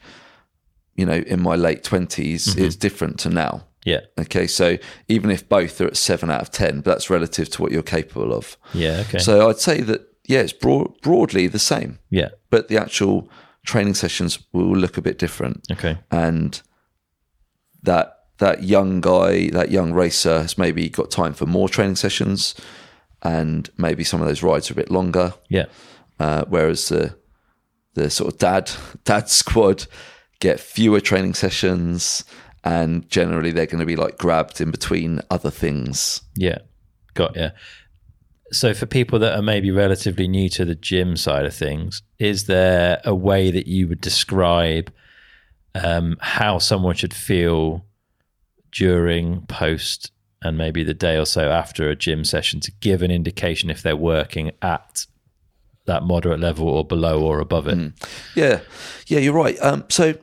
you know, in my late 20s mm-hmm. is different to now. yeah, Okay, so even if both are at seven out of ten, but that's relative to what you're capable of. yeah, okay. So I'd say that yeah, it's broad, broadly the same, yeah, but the actual training sessions will look a bit different, okay. and that that young guy, that young racer, has maybe got time for more training sessions, and maybe some of those rides are a bit longer. Yeah, Uh, whereas the the sort of dad dad squad get fewer training sessions, and generally they're going to be like grabbed in between other things. Yeah, got yeah. So for people that are maybe relatively new to the gym side of things, is there a way that you would describe um, how someone should feel during, post, and maybe the day or so after a gym session to give an indication if they're working at that moderate level or below or above it? Yeah, yeah, you're right. Um, so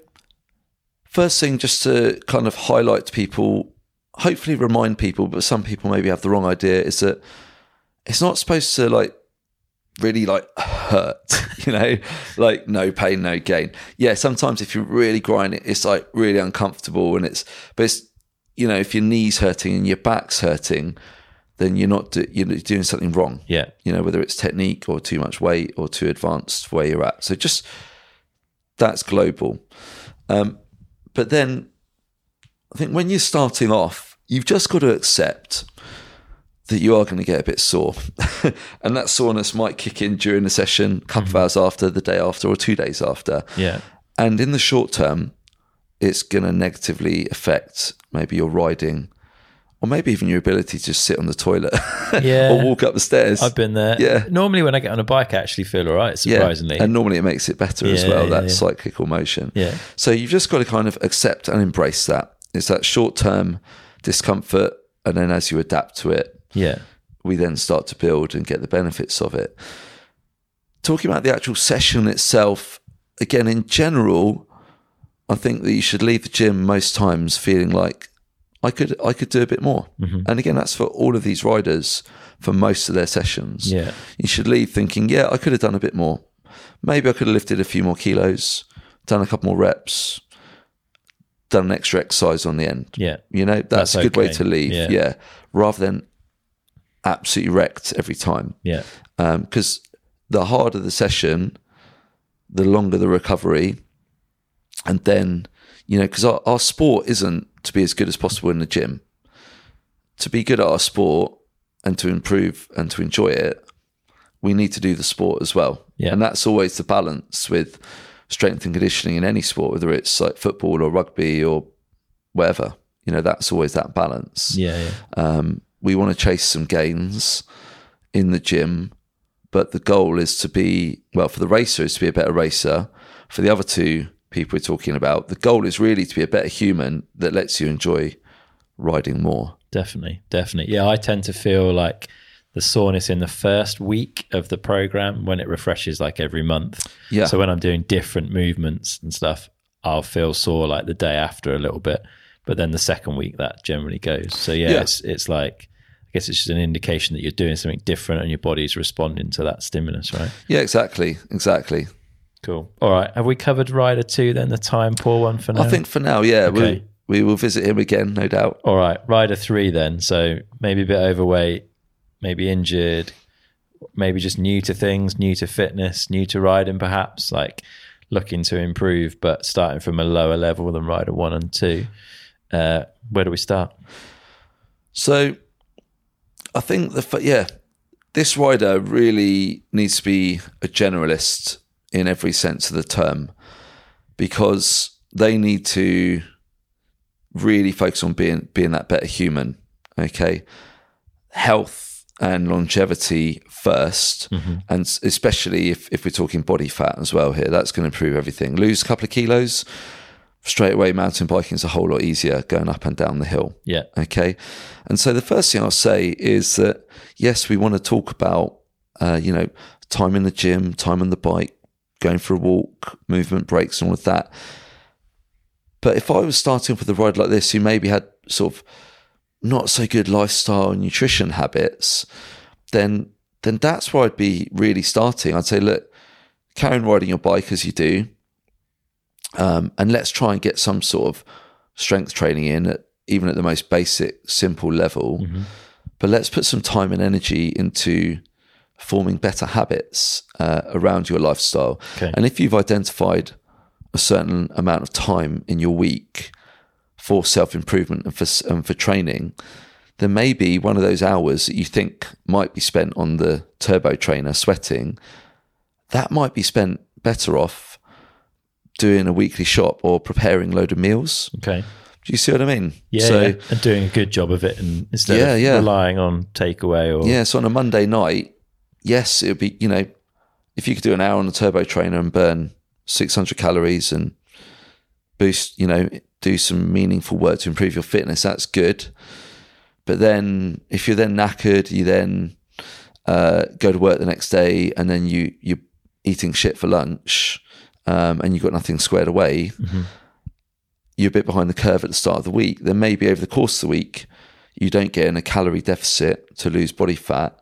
first thing, just to kind of highlight to people, hopefully remind people, but some people maybe have the wrong idea, is that it's not supposed to like really like hurt, you know, like no pain, no gain. Yeah, sometimes if you really grind it, it's like really uncomfortable and it's, but it's, you know, if your knee's hurting and your back's hurting, then you're not do, you're doing something wrong. Yeah, You know, whether it's technique or too much weight or too advanced where you're at. So just that's global. Um, but then I think when you're starting off, you've just got to accept that you are going to get a bit sore. and that soreness might kick in during the session, a couple of hours after, the day after, or two days after. yeah, And in the short term, it's going to negatively affect maybe your riding or maybe even your ability to just sit on the toilet Yeah. or walk up the stairs. I've been there. Yeah. Normally, when I get on a bike, I actually feel all right. Surprisingly. Yeah. And normally it makes it better as well, yeah, that yeah. cyclical motion. Yeah. So you've just got to kind of accept and embrace that. It's that short term discomfort. And then as you adapt to it, yeah. we then start to build and get the benefits of it. Talking about the actual session itself, again, in general, I think that you should leave the gym most times feeling like I could I could do a bit more. Mm-hmm. And again, that's for all of these riders for most of their sessions. Yeah. You should leave thinking, yeah, I could have done a bit more. Maybe I could have lifted a few more kilos, done a couple more reps, done an extra exercise on the end. Yeah. You know, that's, That's a good way to leave. Yeah. Yeah. Rather than absolutely wrecked every time. Yeah. Um, because the harder the session, the longer the recovery. And then, you know, because our, our sport isn't to be as good as possible in the gym. To be good at our sport and to improve and to enjoy it, we need to do the sport as well. Yeah. And that's always the balance with strength and conditioning in any sport, whether it's like football or rugby or whatever. You know, that's always that balance. Yeah. Yeah. Um, we want to chase some gains in the gym, but the goal is to be well for the racer is to be a better racer. For the other two people we're talking about, the goal is really to be a better human that lets you enjoy riding more. Definitely, definitely. Yeah, I tend to feel like the soreness in the first week of the program when it refreshes like every month. Yeah. So when I'm doing different movements and stuff, I'll feel sore like the day after a little bit, but then the second week that generally goes. So yeah, Yeah. it's it's like I guess it's just an indication that you're doing something different and your body's responding to that stimulus, right? Yeah, exactly, exactly. Cool. All right. Have we covered rider two then, the time poor one for now? I think for now, yeah, Okay. we we will visit him again, no doubt. All right, rider three then. So maybe a bit overweight, maybe injured, maybe just new to things, new to fitness, new to riding, perhaps like looking to improve, but starting from a lower level than rider one and two. Uh, where do we start? So I think the yeah, this rider really needs to be a generalist in every sense of the term because they need to really focus on being being that better human. Okay, health and longevity 1st and especially if if we're talking body fat as well here, that's going to improve everything. Lose a couple of kilos. Straight away, mountain biking is a whole lot easier going up and down the hill. Yeah. Okay. And so the first thing I'll say is that, yes, we want to talk about, uh, you know, time in the gym, time on the bike, going for a walk, movement breaks, and all of that. But if I was starting off with a ride like this, who maybe had sort of not so good lifestyle and nutrition habits, then then that's where I'd be really starting. I'd say, look, carry on riding your bike as you do, um, and let's try and get some sort of strength training in, at, even at the most basic, simple level. But let's put some time and energy into forming better habits uh, around your lifestyle. Okay. And if you've identified a certain amount of time in your week for self improvement and for and for training, then maybe one of those hours that you think might be spent on the turbo trainer sweating, that might be spent better off doing a weekly shop or preparing a load of meals. Okay. Do you see what I mean? Yeah, So yeah. And doing a good job of it and instead Yeah, of yeah. relying on takeaway or yeah, so on a Monday night, yes, it would be you know, if you could do an hour on the turbo trainer and burn six hundred calories and boost, you know, do some meaningful work to improve your fitness, that's good. But then if you're then knackered, you then uh, go to work the next day and then you you're eating shit for lunch um, and you've got nothing squared away, you're a bit behind the curve at the start of the week. Then maybe over the course of the week, you don't get in a calorie deficit to lose body fat.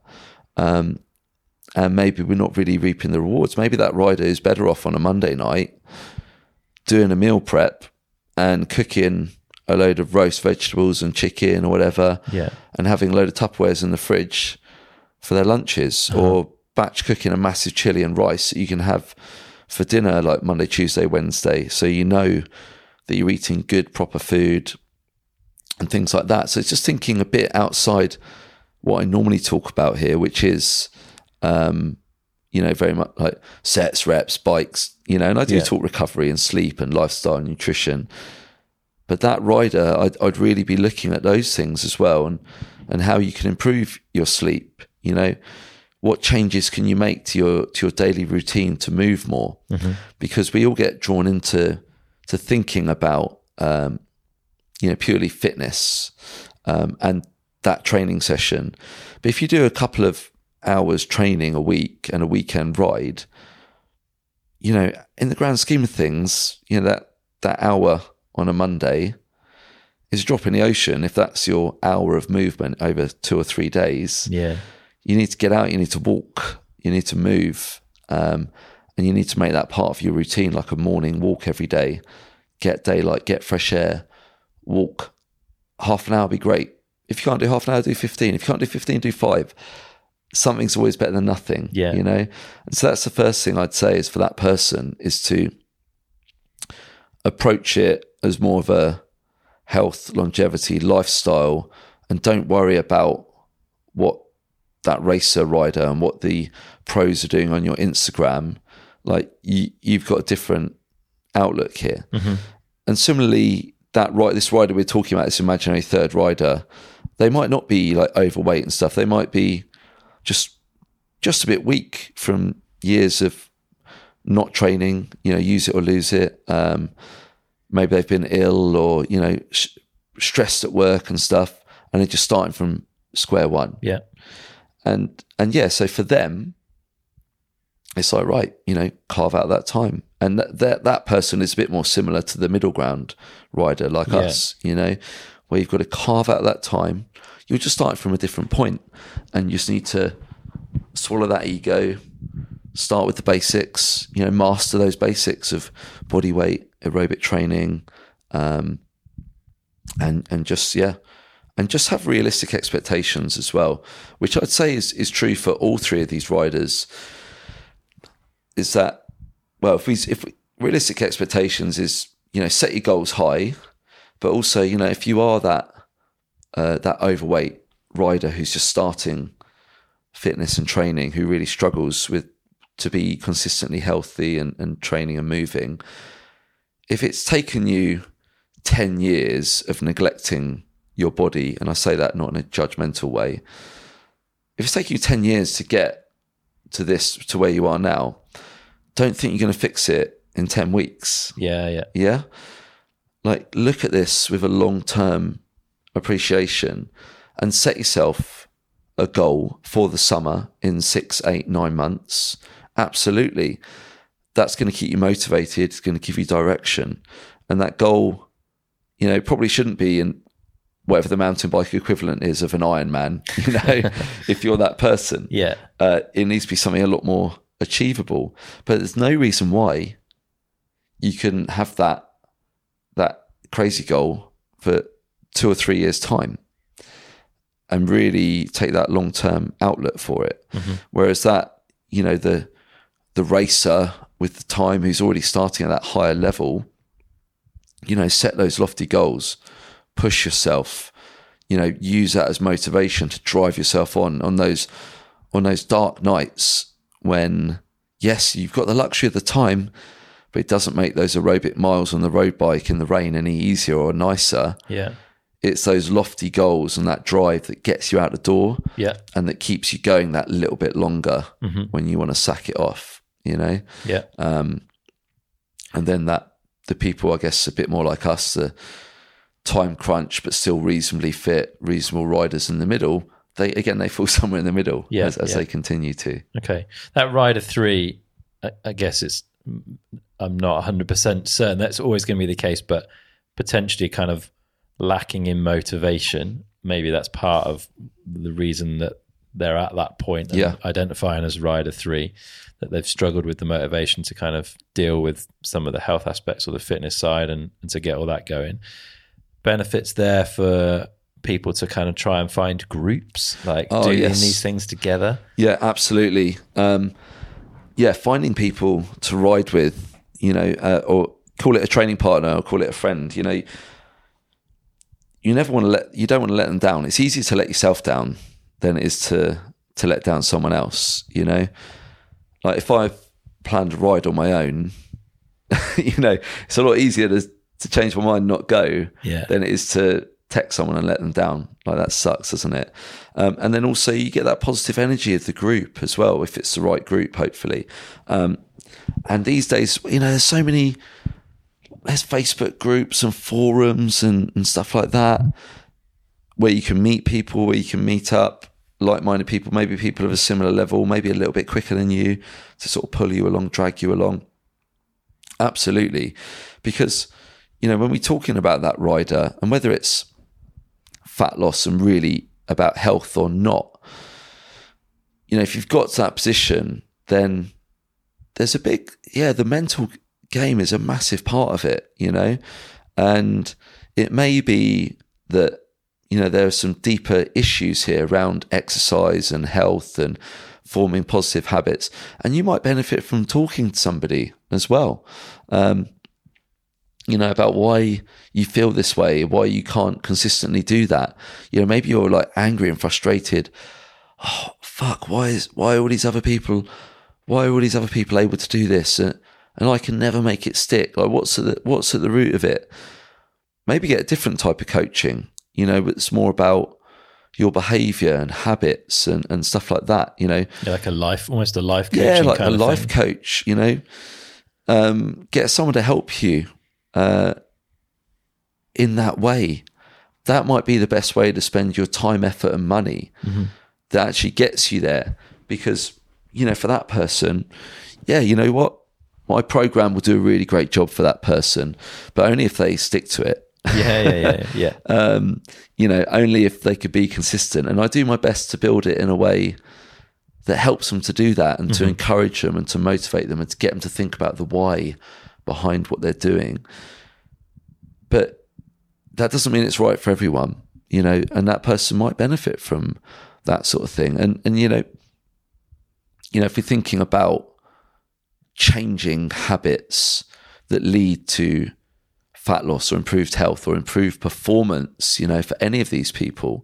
Um, and maybe we're not really reaping the rewards. Maybe that rider is better off on a Monday night doing a meal prep and cooking a load of roast vegetables and chicken or whatever Yeah. and having a load of Tupperwares in the fridge for their lunches uh-huh. or batch cooking a massive chili and rice that you can have for dinner like Monday, Tuesday, Wednesday. So you know that you're eating good, proper food and things like that. So it's just thinking a bit outside what I normally talk about here, which is, um, you know, very much like sets, reps, bikes, you know, and I do Yeah. talk recovery and sleep and lifestyle and nutrition. but that rider, I'd, I'd really be looking at those things as well, and and how you can improve your sleep. You know, what changes can you make to your to your daily routine to move more? Mm-hmm. Because we all get drawn into to thinking about um, you know purely fitness um, and that training session. But if you do a couple of hours training a week and a weekend ride, you know, in the grand scheme of things, you know that that hour on a Monday is a drop in the ocean if that's your hour of movement over two or three days. Yeah. You need to get out, you need to walk, you need to move, um, and you need to make that part of your routine, like a morning walk every day. Get daylight, get fresh air, walk. Half an hour be great. If you can't do half an hour, do 15. If you can't do 15, do five. Something's always better than nothing. Yeah. You know? And so that's the first thing I'd say is for that person is to approach it as more of a health, longevity, lifestyle, and don't worry about what that racer rider and what the pros are doing on your Instagram. Like you, you've got a different outlook here. Mm-hmm. And similarly, that right, this rider we're talking about, this imaginary third rider, they might not be like overweight and stuff. They might be just just a bit weak from years of not training. You know, use it or lose it. Um, maybe they've been ill or you know sh- stressed at work and stuff, and they're just starting from square one. Yeah. And and yeah, so for them, it's like right, you know, carve out that time, and that that, that person is a bit more similar to the middle ground rider like Yeah. us, you know, where you've got to carve out that time. You're just starting from a different point, and you just need to swallow that ego, start with the basics, you know, master those basics of body weight, aerobic training, um, and and just yeah, and just have realistic expectations as well, which I'd say is is true for all three of these riders. Is that well, if we if we, realistic expectations is you know set your goals high, but also you know if you are that uh, that overweight rider who's just starting fitness and training, who really struggles with to be consistently healthy and, and training and moving, if it's taken you 10 years of neglecting your body, and I say that not in a judgmental way, if it's taken you 10 years to get to this, to where you are now, don't think you're going to fix it in 10 weeks. Yeah. Yeah. Yeah. Like, look at this with a long term appreciation and set yourself a goal for the summer in six, eight, nine months. Absolutely. That's going to keep you motivated. It's going to give you direction. And that goal, you know, probably shouldn't be in whatever the mountain bike equivalent is of an Ironman, you know, if you're that person Yeah. uh, it needs to be something a lot more achievable. But there's no reason why you couldn't have that that crazy goal for two or three years' time and really take that long term outlook for it. Mm-hmm. Whereas that, you know, the the racer with the time who's already starting at that higher level, you know, set those lofty goals, push yourself, you know, use that as motivation to drive yourself on on those on those dark nights when yes, you've got the luxury of the time, but it doesn't make those aerobic miles on the road bike in the rain any easier or nicer. Yeah. It's those lofty goals and that drive that gets you out the door Yeah. and that keeps you going that little bit longer when you want to sack it off, you know? Yeah. Um, and then that the people, I guess, a bit more like us, the time crunch but still reasonably fit, reasonable riders in the middle. They again, they fall somewhere in the middle Yeah, as, as yeah. they continue to. Okay. That rider three, I, I guess it's, I'm not 100% certain that's always going to be the case, but potentially kind of lacking in motivation. Maybe that's part of the reason that they're at that point Yeah. identifying as rider three, that they've struggled with the motivation to kind of deal with some of the health aspects or the fitness side and, and to get all that going. Benefits there for people to kind of try and find groups, like Oh, doing yes. these things together. Yeah, absolutely. Um, yeah, finding people to ride with, you know, uh, or call it a training partner or call it a friend. You know, you never want to let you don't want to let them down. It's easier to let yourself down than it is to to let down someone else. You know, like if I planned a ride on my own, you know, it's a lot easier to to change my mind, and not go, Yeah. than it is to text someone and let them down. Like that sucks, doesn't it? Um, and then also you get that positive energy of the group as well, if it's the right group, hopefully. Um, and these days, you know, there's so many there's Facebook groups and forums and, and stuff like that where you can meet people, where you can meet up like-minded people, maybe people of a similar level, maybe a little bit quicker than you to sort of pull you along, drag you along. Absolutely. Because, you know, when we're talking about that rider and whether it's fat loss and really about health or not, you know, if you've got to that position, then there's a big, yeah, the mental game is a massive part of it, you know, and it may be that, you know, there are some deeper issues here around exercise and health and forming positive habits. And you might benefit from talking to somebody as well. Um, you know, about why you feel this way, why you can't consistently do that. You know, maybe you're like angry and frustrated. Oh, fuck, why is, why are all these other people, why are all these other people able to do this? And, and I can never make it stick. Like, what's at the, what's at the root of it? Maybe get a different type of coaching, you know, it's more about your behavior and habits and, and stuff like that, you know. Yeah, like a life, almost a life coaching Yeah, like a of life thing. coach, you know. Um, get someone to help you uh, in that way. That might be the best way to spend your time, effort, and money Mm-hmm. that actually gets you there. Because, you know, for that person, yeah, you know what? My program will do a really great job for that person, but only if they stick to it. Yeah, yeah, yeah, yeah. Um, you know, only if they could be consistent. And I do my best to build it in a way that helps them to do that and to encourage them and to motivate them and to get them to think about the why behind what they're doing. But that doesn't mean it's right for everyone, you know, and that person might benefit from that sort of thing. And and you know, you know, if we're thinking about changing habits that lead to fat loss or improved health or improved performance, you know, for any of these people,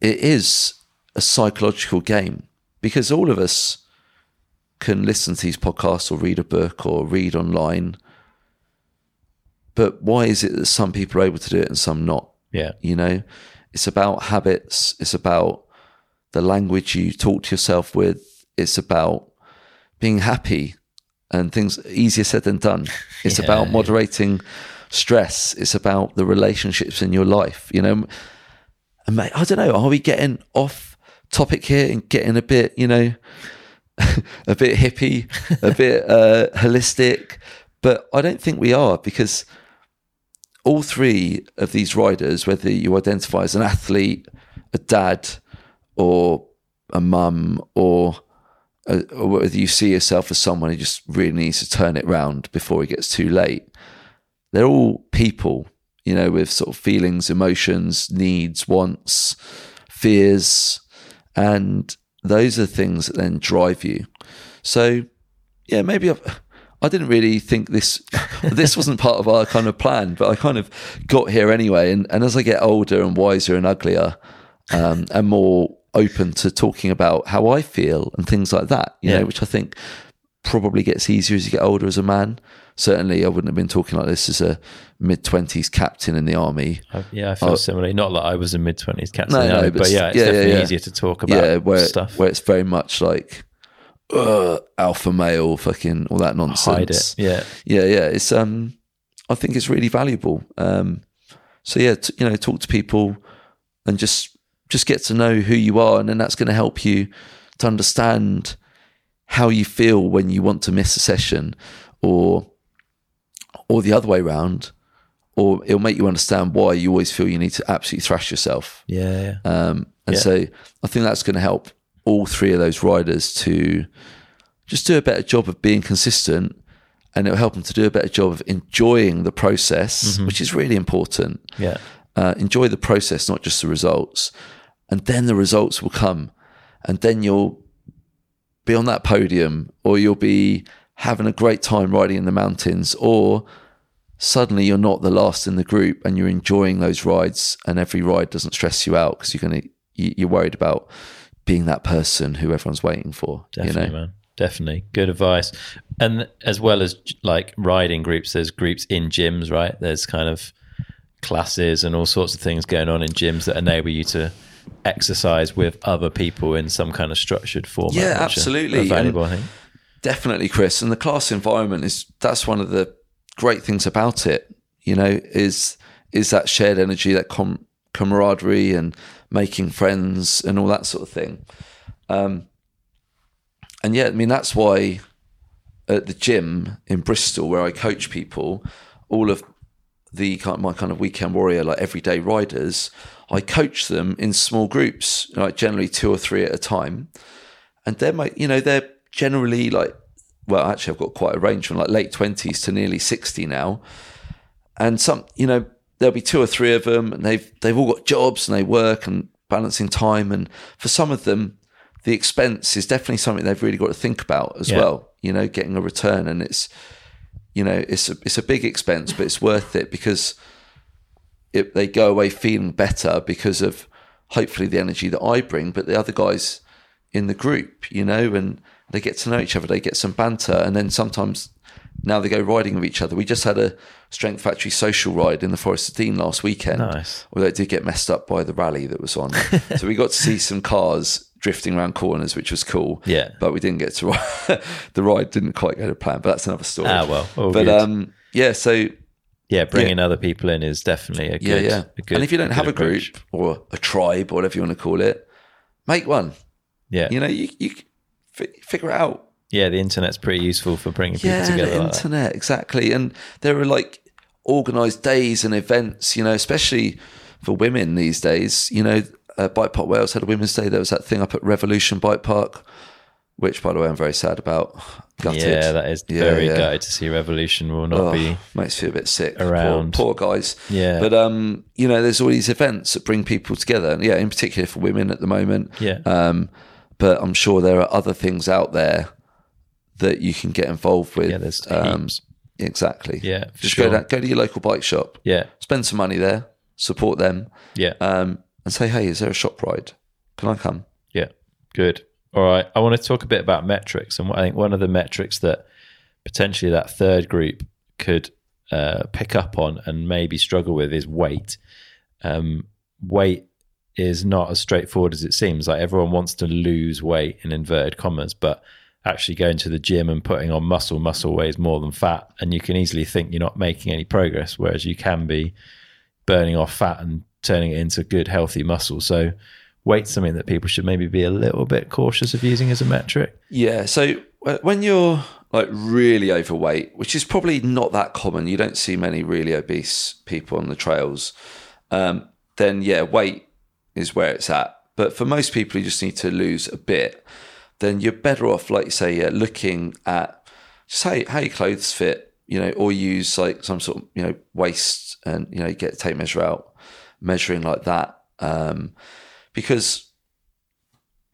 it is a psychological game because all of us can listen to these podcasts or read a book or read online. But why is it that some people are able to do it and some not? Yeah. You know, it's about habits, it's about the language you talk to yourself with, it's about being happy and things easier said than done. It's Yeah, about moderating stress, it's about the relationships in your life, you know. And mate, I don't know, are we getting off topic here and getting a bit, you know, a bit hippie, a bit uh, holistic? But I don't think we are because all three of these riders, whether you identify as an athlete, a dad, or a mum, or, uh, or whether you see yourself as someone who just really needs to turn it round before it gets too late, they're all people, you know, with sort of feelings, emotions, needs, wants, fears, and those are things that then drive you. So, yeah, maybe I've, I didn't really think this this wasn't part of our kind of plan, but I kind of got here anyway. And, and as I get older and wiser and uglier, um, and more open to talking about how I feel and things like that, you Yeah. know, which I think probably gets easier as you get older as a man. Certainly, I wouldn't have been talking like this as a mid twenties captain in the army. I, yeah, I feel Oh. similarly. Not that I was a mid twenties captain No, no, no, but, but yeah, it's yeah, definitely yeah. easier to talk about where stuff. where it's very much like uh, alpha male, fucking all that nonsense. Hide it. Yeah, yeah, yeah. It's um, I think it's really valuable. Um, so yeah, t- you know, talk to people and just just get to know who you are, and then that's going to help you to understand how you feel when you want to miss a session, or or the other way around, or it'll make you understand why you always feel you need to absolutely thrash yourself. yeah, yeah. Um, and Yeah. so I think that's going to help all three of those riders to just do a better job of being consistent and it'll help them to do a better job of enjoying the process, which is really important. yeah. Uh, enjoy the process, not just the results. And then the results will come. And then you'll be on that podium or you'll be having a great time riding in the mountains or suddenly you're not the last in the group and you're enjoying those rides and every ride doesn't stress you out because you're going to you- you're worried about being that person who everyone's waiting for Definitely, you know man. definitely good advice. And as well as like riding groups, there's groups in gyms, right? There's kind of classes and all sorts of things going on in gyms that enable you to exercise with other people in some kind of structured format. Yeah, absolutely. valuable, I think. Definitely, Chris. And the class environment is that's one of the great things about it. You know, is is that shared energy, that com- camaraderie, and making friends and all that sort of thing. Um, and yeah, I mean that's why at the gym in Bristol, where I coach people, all of the kind my kind of weekend warrior, like everyday riders, I coach them in small groups, like generally two or three at a time, and they're my, you know, they're generally like, well, actually, I've got quite a range from like late twenties to nearly sixty now, and some, you know, there'll be two or three of them, and they've they've all got jobs and they work and balancing time, and for some of them, the expense is definitely something they've really got to think about as Yeah. well. You know, getting a return, and it's you know, it's a, it's a big expense, but it's worth it because it, they go away feeling better because of hopefully the energy that I bring, but the other guys in the group, you know, and they get to know each other, they get some banter, and then sometimes now they go riding with each other. We just had a Strength Factory social ride in the Forest of Dean last weekend. Nice. Although it did get messed up by the rally that was on. so we got to see some cars drifting around corners, which was cool. Yeah. But we didn't get to ride. the ride didn't quite go to plan, but that's another story. Ah, well, but good. um, yeah, so Yeah, bringing other people in is definitely a good. yeah, yeah. A good, and if you don't good have a group or a tribe or whatever you want to call it, make one. yeah, You know, you you fi- figure it out. yeah, the internet's pretty useful for bringing people Yeah, together. the like that. internet exactly. And there are like organized days and events. You know, especially for women these days. You know, uh, Bike Park Wales had a Women's Day. There was that thing up at Revolution Bike Park, which, by the way, I'm very sad about. Gutted. Yeah, that is Yeah, very yeah. gutted to see Revolution will not Oh, be. makes me a bit sick. Poor- around. poor, guys. Yeah. but um, you know, there's all these events that bring people together, and yeah, in particular for women at the moment. Yeah. Um, but I'm sure there are other things out there that you can get involved with. Yeah, there's um, heaps. exactly. Yeah, for just sure. go down, go to your local bike shop, Yeah, spend some money there, support them, yeah, um, and say, hey, is there a shop ride? Can I come? yeah. Good. All right. I want to talk a bit about metrics, and I think one of the metrics that potentially that third group could uh, pick up on and maybe struggle with is weight. Um, weight is not as straightforward as it seems. Like everyone wants to lose weight in inverted commas, but actually going to the gym and putting on muscle, muscle weighs more than fat, and you can easily think you're not making any progress, whereas you can be burning off fat and turning it into good, healthy muscle. So, weight's something that people should maybe be a little bit cautious of using as a metric. Yeah. So uh, when you're like really overweight, which is probably not that common, you don't see many really obese people on the trails. Um, then yeah, weight is where it's at. But for most people who just need to lose a bit, then you're better off, like you say, yeah, looking at just how, how your clothes fit, you know, or use like some sort of you know waist and you know get tape measure out, measuring like that. Um, because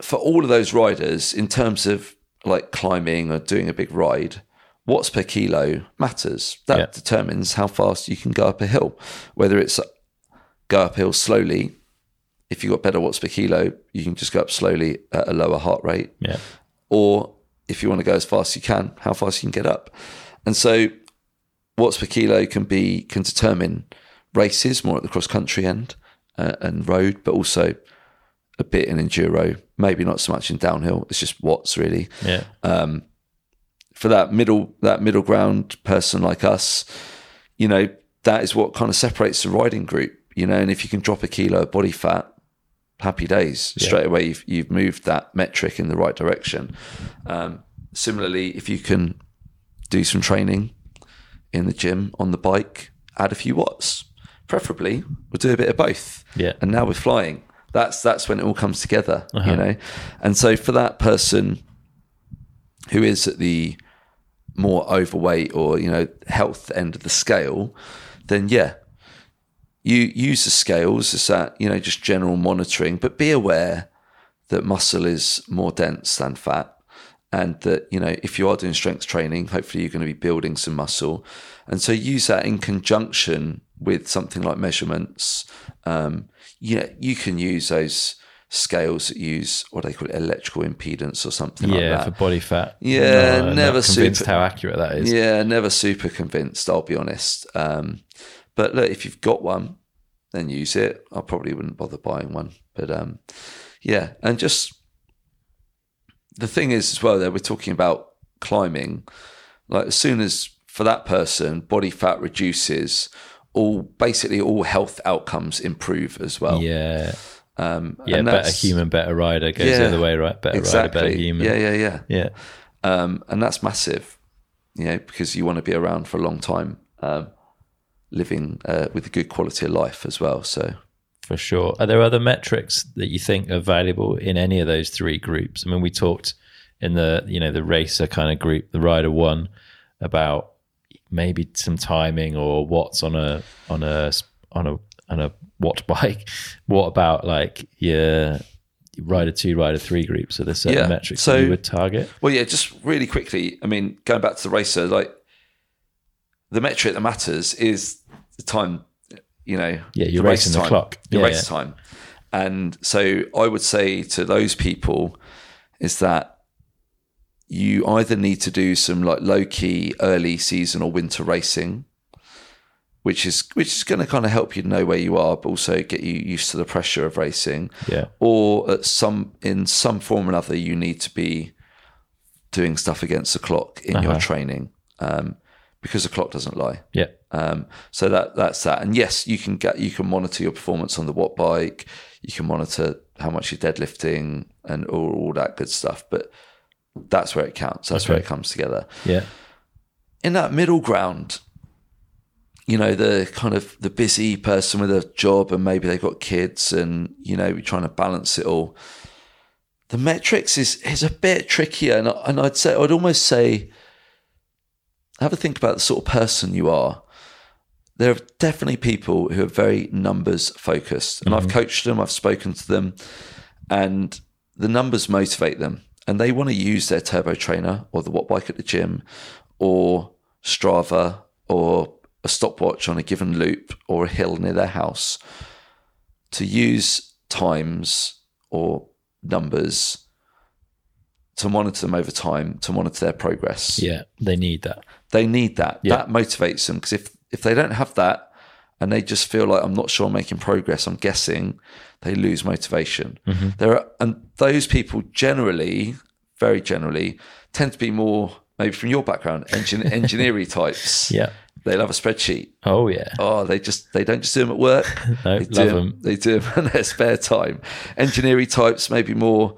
for all of those riders, in terms of like climbing or doing a big ride, watts per kilo matters. That Yeah. determines how fast you can go up a hill. Whether it's go uphill slowly, if you've got better watts per kilo, you can just go up slowly at a lower heart rate. Yeah. Or if you want to go as fast as you can, how fast you can get up. And so watts per kilo can be can determine races more at the cross country end uh, and road, but also a bit in enduro. Maybe not so much in downhill. It's just watts really. Yeah. Um, For that middle that middle ground person like us, you know, that is what kind of separates the riding group. You know, and if you can drop a kilo of body fat, happy days. Straight away, you've, you've moved that metric in the right direction. Um, similarly, if you can do some training in the gym on the bike, add a few watts. Preferably, we'll do a bit of both. Yeah. And now we're flying. That's that's when it all comes together, you uh-huh. know. And so for that person who is at the more overweight or you know health end of the scale, then yeah, you use the scales as that you know just general monitoring, but be aware that muscle is more dense than fat, and that you know if you are doing strength training, hopefully you're going to be building some muscle, and so use that in conjunction with something like measurements. Um, you know, you can use those scales that use what they call electrical impedance or something yeah, like that. for body fat. Yeah, not never convinced super- how accurate that is. Yeah, never super convinced. I'll be honest. Um, but look, if you've got one, then use it. I probably wouldn't bother buying one. But um, yeah, and just the thing is as well that we're talking about climbing. Like as soon as for that person, body fat reduces, all basically all health outcomes improve as well. Yeah. Um, Yeah, better human, better rider goes Yeah, the other way, right? Better rider, better human. Yeah, yeah, yeah. Yeah. um, and that's massive, you know, because you want to be around for a long time, um, living uh, with a good quality of life as well. So, For sure. Are there other metrics that you think are valuable in any of those three groups? I mean, we talked in the you know the racer kind of group, the rider one, about maybe some timing or what's on a on a on a on a watt bike. What about like your rider two, rider three groups? Are there certain Yeah. metrics So- that you would target? well, yeah, just really quickly. I mean, going back to the racer, like the metric that matters is the time. You know, Yeah, you're the race racing the time, clock. your Yeah, race time, and so I would say to those people is that you either need to do some like low key early season or winter racing, which is which is going to kind of help you know where you are, but also get you used to the pressure of racing. Yeah. Or at some in some form or another, you need to be doing stuff against the clock in your Uh-huh. training um, because the clock doesn't lie. Yeah. Um, so that that's that. And yes, you can get you can monitor your performance on the Wattbike. You can monitor how much you're deadlifting and all, all that good stuff. But that's where it counts. That's where it comes together. Yeah. In that middle ground, you know, the kind of the busy person with a job and maybe they've got kids and you know you're trying to balance it all. The metrics is is a bit trickier, and, I- and I'd say I'd almost say have a think about the sort of person you are. There are definitely people who are very numbers focused, and I've mm-hmm. coached them, I've spoken to them, and the numbers motivate them, and they want to use their turbo trainer or the Wattbike at the gym, or Strava, or a stopwatch on a given loop or a hill near their house to use times or numbers to monitor them over time, to monitor their progress Yeah. They need that. they need that. Yeah. That motivates them because if if they don't have that and they just feel like I'm not sure I'm making progress, I'm guessing they lose motivation. Mm-hmm. There are and those people generally, very generally, tend to be more maybe from your background, engin- engineering types. Yeah. They love a spreadsheet. Oh yeah. Oh, they just they don't just do them at work. No, they do love 'em- 'em. They do them in their spare time. Engineering types, maybe more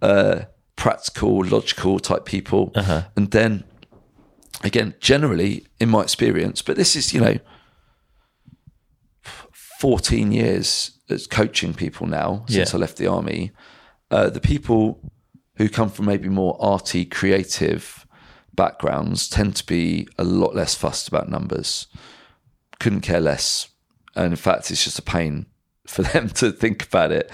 uh, practical, logical type people, Uh-huh. and then again, generally, in my experience, but this is you know, fourteen years as coaching people now since Yeah. I left the army. Uh, the people who come from maybe more arty, creative backgrounds tend to be a lot less fussed about numbers couldn't care less. And in fact, it's just a pain for them to think about it.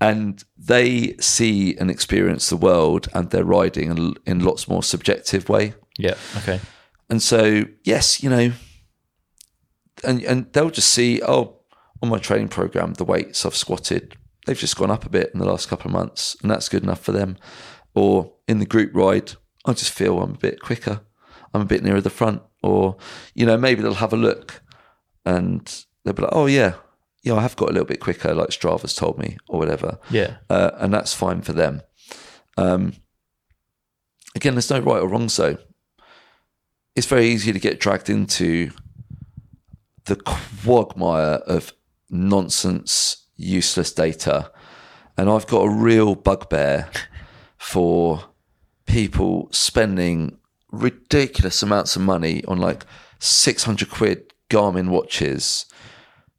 And they see and experience the world and their riding in, in lots more subjective way. Yeah. Okay. And so, yes, you know, and and they'll just see, oh, on my training program, the weights I've squatted, they've just gone up a bit in the last couple of months, and that's good enough for them. Or in the group ride, I just feel I'm a bit quicker, I'm a bit nearer the front, or you know, maybe they'll have a look and they'll be like, oh yeah, yeah, I have got a little bit quicker, like Strava's told me, or whatever Yeah. uh, and that's fine for them. Um, again, there's no right or wrong. So it's very easy to get dragged into the quagmire of nonsense, useless data, and I've got a real bugbear for people spending ridiculous amounts of money on like 600 quid Garmin watches.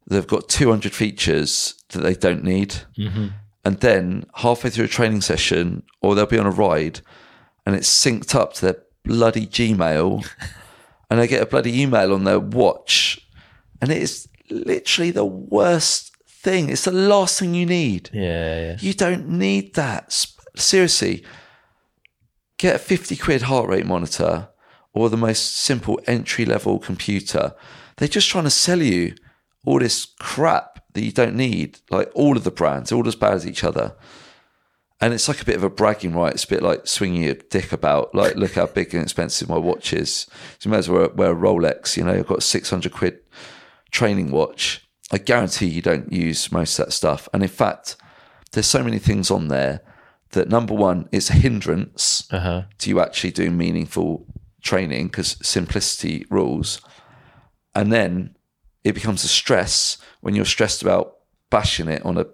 They've got 200 features that they don't need. Mm-hmm. And then halfway through a training session or they'll be on a ride and it's synced up to their bloody Gmail and they get a bloody email on their watch. And it is literally the worst thing. It's the last thing you need. Yeah. Yeah. You don't need that. Seriously, get a 50 quid heart rate monitor or the most simple entry level computer. They're just trying to sell you all this crap that you don't need. Like all of the brands, all as bad as each other. And it's like a bit of a bragging right. It's a bit like swinging your dick about. Like, look how big and expensive my watch is. So you might as well wear a Rolex. You know, I've got 600 quid training watch. I guarantee you don't use most of that stuff. And in fact, there's so many things on there that number one, it's a hindrance Uh-huh. to you actually doing meaningful training because simplicity rules. And then it becomes a stress when you're stressed about bashing it on a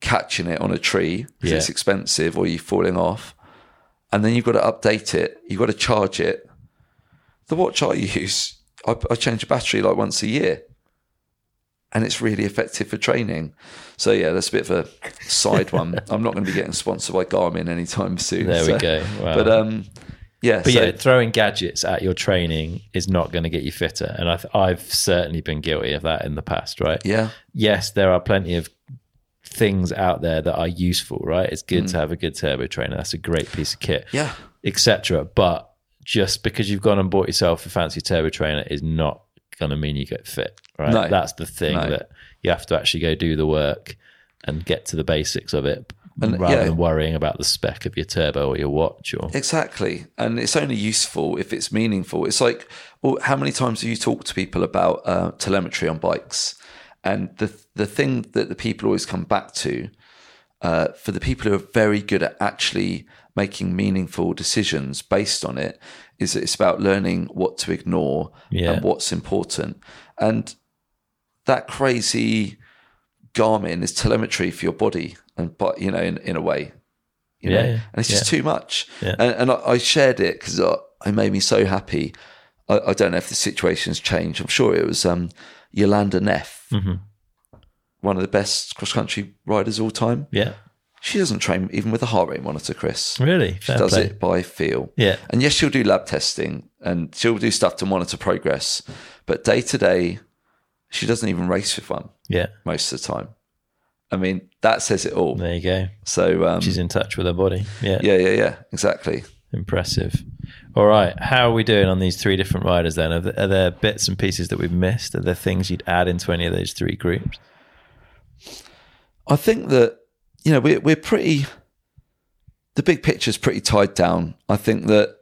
catching it on a tree because Yeah. it's expensive or you falling off. And then you've got to update it, you've got to charge it. The watch I use, I, I change the battery like once a year. And it's really effective for training. So yeah, that's a bit of a side one. I'm not going to be getting sponsored by Garmin anytime soon. There so- we go. Wow. But um, yeah, But so, yeah, throwing gadgets at your training is not going to get you fitter, and I've I've certainly been guilty of that in the past. Right? yeah, Yes, there are plenty of things out there that are useful. Right? It's good to have a good turbo trainer. That's a great piece of kit, Mm. yeah, etc. But just because you've gone and bought yourself a fancy turbo trainer is not going to mean you get fit. Right? No. That's the thing No. that you have to actually go do the work and get to the basics of it. And, rather yeah. than worrying about the spec of your turbo or your watch or exactly. And it's only useful if it's meaningful. It's like, well, how many times do you talk to people about uh, telemetry on bikes? And the the thing that the people always come back to, uh, for the people who are very good at actually making meaningful decisions based on it, is it's about learning what to ignore Yeah. and what's important. And that crazy Garmin is telemetry for your body, and but you know, in, in a way, you Yeah, know, yeah, and it's just too much. And, and I, I shared it because it made me so happy. I, I don't know if the situation's changed. I'm sure it was um, Jolanda Neff, Mm-hmm. one of the best cross country riders of all time. yeah. She doesn't train even with a heart rate monitor, Chris. Really? She Fair does play. it by feel. Yeah. And yes, she'll do lab testing and she'll do stuff to monitor progress. But day to day, she doesn't even race with one Yeah. most of the time. I mean, that says it all. There you go. So, um, She's in touch with her body. Yeah. yeah, yeah, yeah, exactly. Impressive. All right. How are we doing on these three different riders then? Are there, are there bits and pieces that we've missed? Are there things you'd add into any of those three groups? I think that you know we're we're pretty. The big picture's pretty tied down. I think that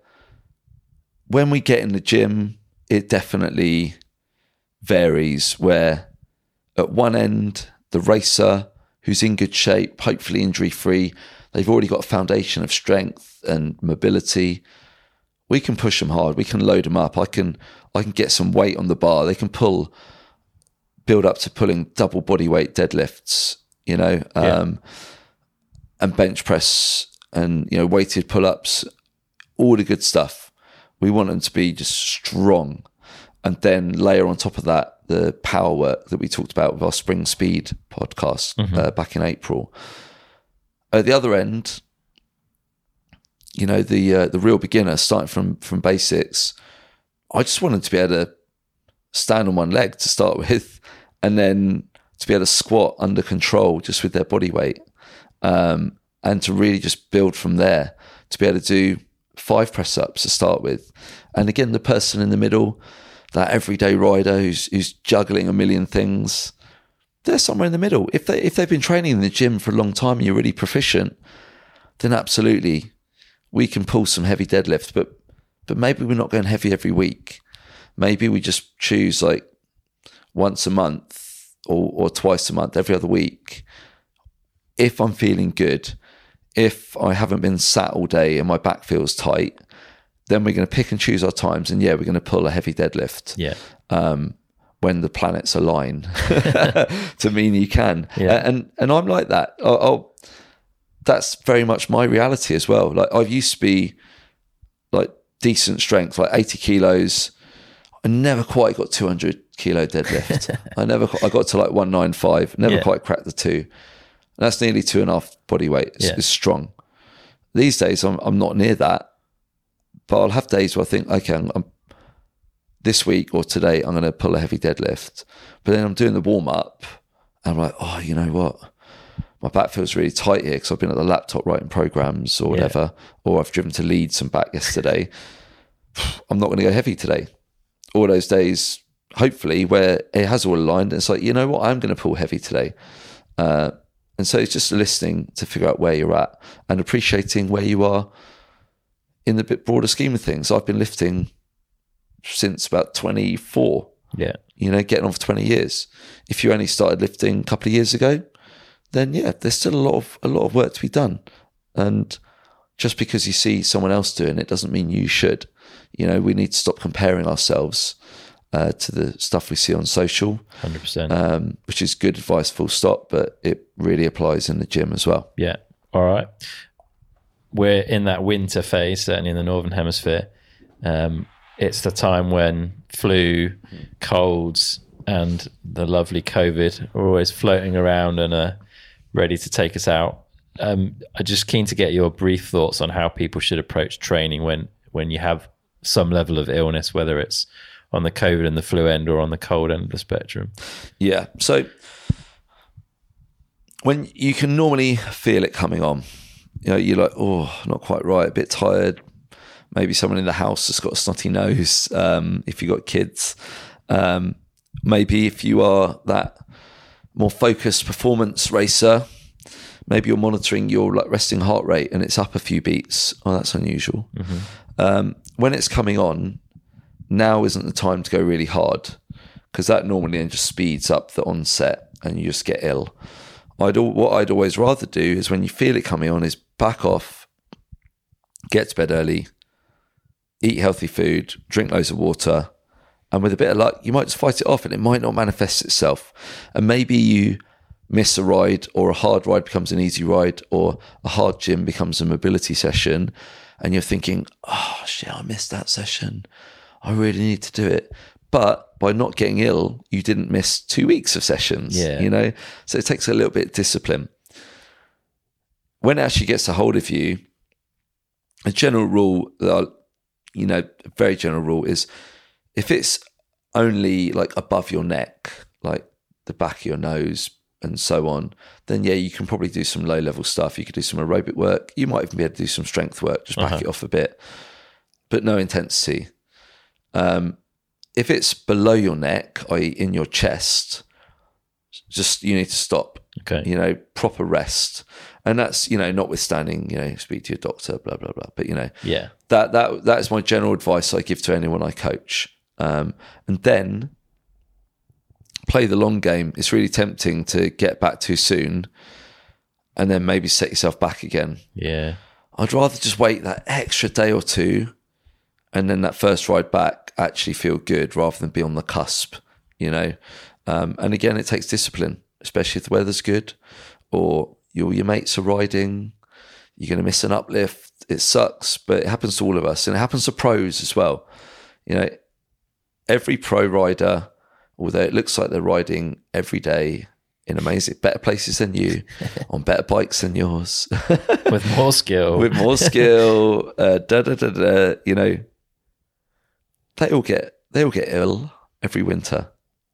when we get in the gym, it definitely varies. Where at one end, the racer who's in good shape, hopefully injury free, they've already got a foundation of strength and mobility. We can push them hard. We can load them up. I can I can get some weight on the bar. They can pull build up to pulling double body weight deadlifts, you know, um, and bench press and, you know, weighted pull ups, all the good stuff. We want them to be just strong. And then layer on top of that the power work that we talked about with our Spring Speed podcast uh, back in April. At the other end, you know, the uh, the real beginner starting from from basics, I just wanted to be able to stand on one leg to start with, and then to be able to squat under control just with their body weight, um, and to really just build from there. To be able to do five press ups to start with, and again the person in the middle, that everyday rider who's who's juggling a million things, they're somewhere in the middle. If they if they've been training in the gym for a long time and you're really proficient, then absolutely we can pull some heavy deadlift, but but maybe we're not going heavy every week. Maybe we just choose like once a month or, or twice a month, every other week. If I'm feeling good, if I haven't been sat all day and my back feels tight, then we're going to pick and choose our times. And yeah, we're going to pull a heavy deadlift Yeah. um, when the planets align to mean you can. Yeah. And and I'm like that. I'll, that's very much my reality as well. Like I used to be like decent strength, like 80 kilos. I never quite got 200 kilo deadlift. I never, I got to like 195, never Yeah. quite cracked the two. That's nearly two and a half body weight. It's, Yeah. it's strong. These days, I'm, I'm not near that, but I'll have days where I think, okay, I'm, I'm this week or today, I'm going to pull a heavy deadlift. But then I'm doing the warm up and I'm like, oh, you know what? My back feels really tight here because I've been at the laptop writing programs or Yeah. whatever, or I've driven to Leeds and back yesterday. I'm not going to go heavy today. All those days, hopefully where it has all aligned. It's like, you know what, I'm going to pull heavy today. Uh, and so it's just listening to figure out where you're at and appreciating where you are in the bit broader scheme of things. I've been lifting since about 24, Yeah. you know, getting on for 20 years. If you only started lifting a couple of years ago, then yeah, there's still a lot of a lot of work to be done. And just because you see someone else doing it doesn't mean you should. You know, we need to stop comparing ourselves uh, to the stuff we see on social, 100%. um, which is good advice, full stop, but it really applies in the gym as well. Yeah. All right. We're in that winter phase, certainly in the northern hemisphere. Um, it's the time when flu, colds, and the lovely COVID are always floating around and are ready to take us out. Um, I'm just keen to get your brief thoughts on how people should approach training when when you have some level of illness, whether it's on the COVID and the flu end or on the cold end of the spectrum. Yeah. So when you can normally feel it coming on, you know, you're like, oh, not quite right, a bit tired. Maybe someone in the house has got a snotty nose. Um, if you've got kids, um, maybe if you are that more focused performance racer, maybe you're monitoring your like resting heart rate and it's up a few beats. Oh, that's unusual. Um, when it's coming on, now isn't the time to go really hard because that normally just speeds up the onset and you just get ill. I'd what I'd always rather do is when you feel it coming on is back off, get to bed early, eat healthy food, drink loads of water, and with a bit of luck, you might just fight it off and it might not manifest itself. And maybe you miss a ride or a hard ride becomes an easy ride or a hard gym becomes a mobility session and you're thinking, oh shit, I missed that session. I really need to do it. But by not getting ill, you didn't miss two weeks of sessions. Yeah. You know? So it takes a little bit of discipline. When it actually gets a hold of you, a general rule that I, you know, a very general rule is if it's only like above your neck, like the back of your nose and so on, then yeah, you can probably do some low level stuff. You could do some aerobic work. You might even be able to do some strength work, just back uh-huh. it off a bit, but no intensity. Um, if it's below your neck, i.e., in your chest, just you need to stop. Okay. You know, proper rest, and that's you know, notwithstanding, you know, speak to your doctor, blah blah blah. But you know, Yeah. that that that is my general advice I give to anyone I coach. Um, and then play the long game. It's really tempting to get back too soon, and then maybe set yourself back again. Yeah. I'd rather just wait that extra day or two, and then that first ride back actually feel good rather than be on the cusp. You know, um, and again, it takes discipline, especially if the weather's good, or your your mates are riding. You're going to miss an uplift. It sucks, but it happens to all of us, and it happens to pros as well. You know, every pro rider, although it looks like they're riding every day in amazing, better places than you, on better bikes than yours, With more skill. with more skill, uh, da da da da. You know, they all get they all get ill every winter,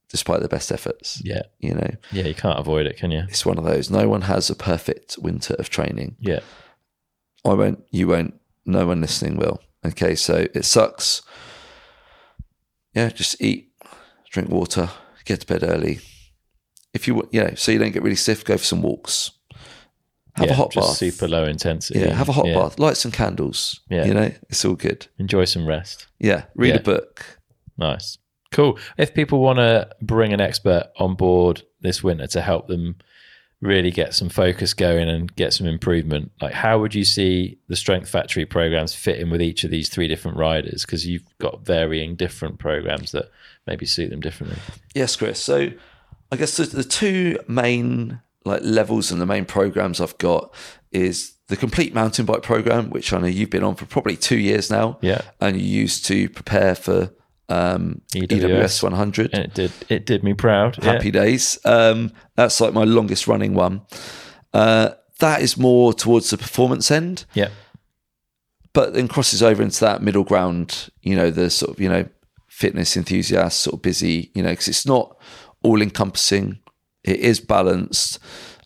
despite their best efforts. yeah. You know, Yeah. You can't avoid it, can you? it's one of those. No one has a perfect winter of training. Yeah. I won't. You won't. No one listening will. Okay, so it sucks. Yeah, just eat, drink water, get to bed early. If you, you know, so you don't get really stiff, go for some walks. Have yeah, a hot bath. super low intensity. Yeah, have a hot Yeah. bath. Light some candles. Yeah. you know, it's all good. Enjoy some rest. Yeah, read a book. Nice. Cool. If people want to bring an expert on board this winter to help them really get some focus going and get some improvement, like how would you see the Strength Factory programs fit in with each of these three different riders? Because you've got varying different programs that maybe suit them differently. Yes, Chris. So I guess the, the two main like levels and the main programs I've got is the complete mountain bike program, which I know you've been on for probably two years now. Yeah. And you used to prepare for um, EWS. EWS 100. And it did it did me proud. Yeah. Happy days. Um, that's like my longest running one. Uh, that is more towards the performance end, Yeah. but then crosses over into that middle ground, you know, the sort of, you know, fitness enthusiast, sort of busy, you know, because it's not all encompassing. It is balanced.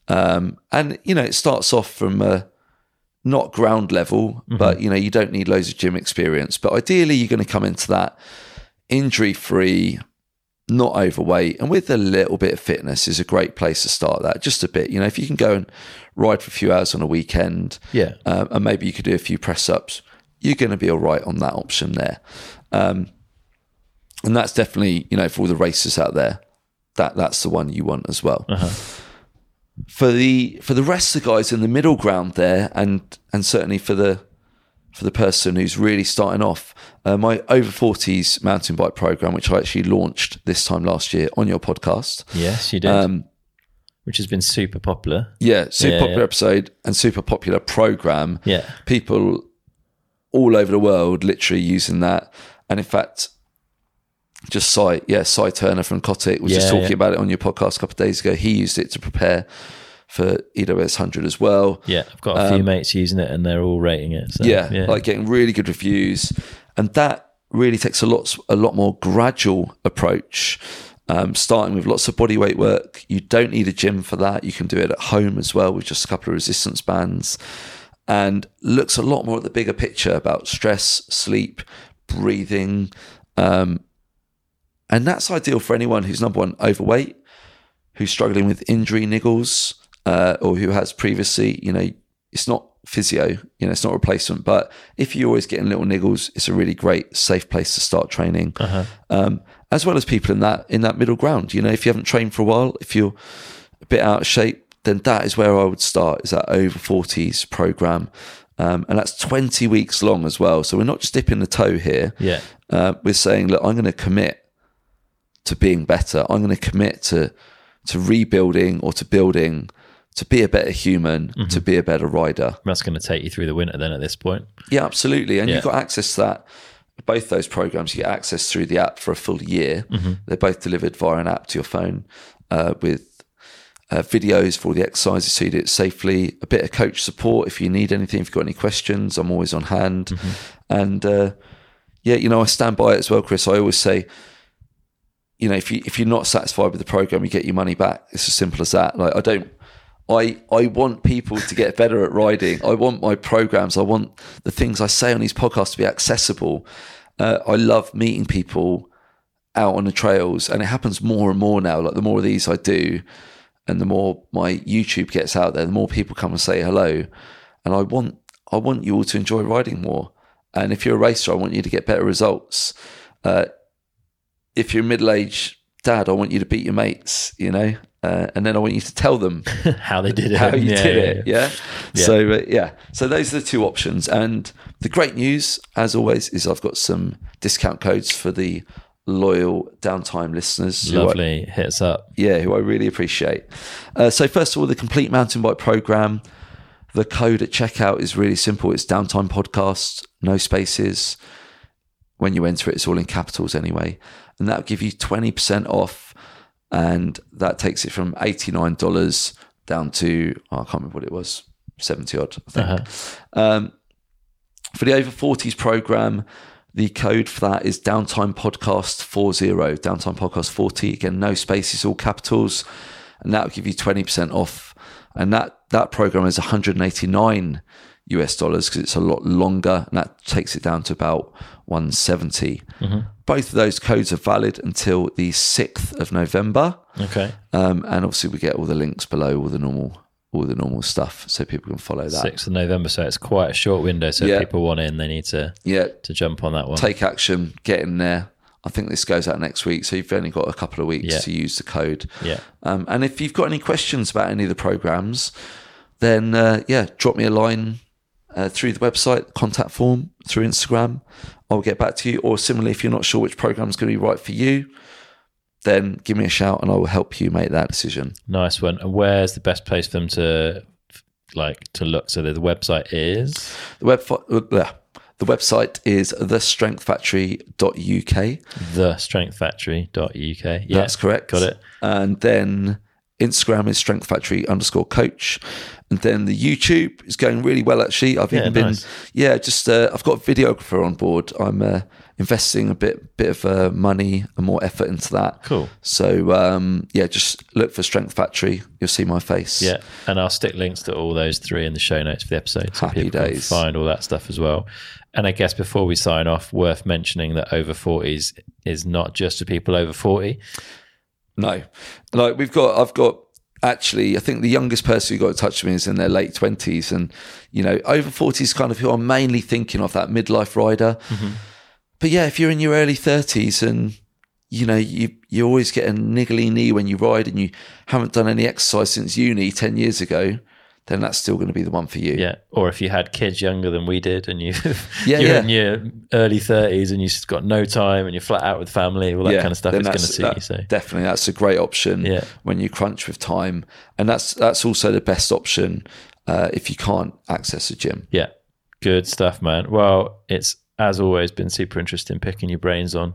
Um, and, you know, it starts off from a not ground level, but, you know, you don't need loads of gym experience. But ideally, you're going to come into that injury free, not overweight, and with a little bit of fitness is a great place to start that. Just a bit, you know, if you can go and ride for a few hours on a weekend, Yeah. um, and maybe you could do a few press ups, you're going to be all right on that option there. Um, and that's definitely, you know, for all the racers out there, that that's the one you want as well. For the for the rest of the guys in the middle ground there, and and certainly for the for the person who's really starting off, uh, my over forties mountain bike program, which I actually launched this time last year on your podcast. Yes, you did. Um, which has been super popular. Yeah, super Yeah, popular yeah. episode and super popular program. Yeah. people all over the world literally using that. And in fact, just Cy, yeah, Cy Turner from Cotic was just talking yeah. about it on your podcast a couple of days ago. He used it to prepare for EWS 100 as well. Yeah, I've got a few mates using it and they're all rating it. So, Um, yeah, like getting really good reviews, and that really takes a lot a lot more gradual approach. Um, starting with lots of body weight work. You don't need a gym for that. You can do it at home as well with just a couple of resistance bands, and looks a lot more at the bigger picture about stress, sleep, breathing, um, and that's ideal for anyone who's number one overweight, who's struggling with injury niggles, uh, or who has previously, you know, it's not physio, you know, it's not replacement. But if you're always getting little niggles, it's a really great, safe place to start training. Um, as well as people in that in that middle ground. You know, if you haven't trained for a while, if you're a bit out of shape, then that is where I would start. Is that over forties program, um, and that's twenty weeks long as well. So we're not just dipping the toe here. Yeah. Uh, we're saying, look, I'm going to commit to being better. I'm going to commit to to rebuilding or to building to be a better human, to be a better rider. That's going to take you through the winter then at this point. Yeah, absolutely. And Yeah. you've got access to that. Both those programs, you get access through the app for a full year. They're both delivered via an app to your phone uh, with uh, videos for all the exercises so you do it safely, a bit of coach support if you need anything, if you've got any questions, I'm always on hand. And uh, yeah, you know, I stand by it as well, Chris. I always say, you know, if you if you're not satisfied with the program, you get your money back. It's as simple as that. Like I don't I I want people to get better at riding. I want my programs. I want the things I say on these podcasts to be accessible. Uh, I love meeting people out on the trails, and it happens more and more now. Like the more of these I do, and the more my YouTube gets out there, the more people come and say hello. And I want I want you all to enjoy riding more. And if you're a racer, I want you to get better results. Uh, if you're a middle aged dad, I want you to beat your mates. You know. Uh, and then I want you to tell them How they did it. how you Yeah, did yeah, it. yeah. Yeah. So uh, yeah. So those are the two options. And the great news, as always, is I've got some discount codes for the loyal downtime listeners. who I- Lovely. Hit us up. yeah, who I really appreciate. Uh, so first of all, the complete mountain bike program. The code at checkout is really simple. It's downtime podcast, no spaces. When you enter it, it's all in capitals anyway, and that'll give you twenty percent off, and that takes it from eighty nine dollars down to oh, I can't remember what it was, seventy odd, I think. Um, for the over 40s program, the code for that is downtime podcast 40, downtime podcast 40. Again, no spaces, all capitals. And that will give you 20% off. And that, that program is 189 US dollars because it's a lot longer and that takes it down to about 170. Both of those codes are valid until the 6th of November. Okay. Um, and obviously we get all the links below, all the normal, all the normal stuff so people can follow that. 6th of November. So it's quite a short window. So Yeah. if people want in, they need to, Yeah, to jump on that one. take action, get in there. I think this goes out next week, so you've only got a couple of weeks Yeah. to use the code. Yeah. Um, and if you've got any questions about any of the programs, then uh, yeah, drop me a line uh, through the website contact form through Instagram. I'll get back to you. Or similarly, if you're not sure which program is going to be right for you, then give me a shout and I will help you make that decision. Nice one. And where's the best place for them to like to look? So the, the website is The web uh, the website is thestrengthfactory.uk. thestrengthfactory.uk. Yeah, That's correct. Got it. And then Instagram is Strength Factory underscore coach. And then the YouTube is going really well, actually. I've Yeah, even been, nice. yeah, just, uh, I've got a videographer on board. I'm uh, investing a bit, bit of uh, money and more effort into that. Cool. So, um, yeah, just look for Strength Factory. You'll see my face. Yeah, and I'll stick links to all those three in the show notes for the episode, so Happy days. can find all that stuff as well. And I guess before we sign off, worth mentioning that over forties is not just for people over forty. No, like we've got, I've got actually, I think the youngest person who got in touch with me is in their late twenties, and you know, over forties, kind of who I'm mainly thinking of that midlife rider. Mm-hmm. But yeah, if you're in your early thirties and you know you you always get a niggly knee when you ride, and you haven't done any exercise since uni ten years ago, then that's still going to be the one for you. Yeah, or if you had kids younger than we did, and you Yeah, you're yeah. in your early thirties and you've got no time and you're flat out with family, all that kind of stuff is going to suit that- you. So definitely that's a great option Yeah. when you crunch with time, and that's that's also the best option uh, if you can't access a gym. Yeah, good stuff, man. Well, it's as always been super interesting picking your brains on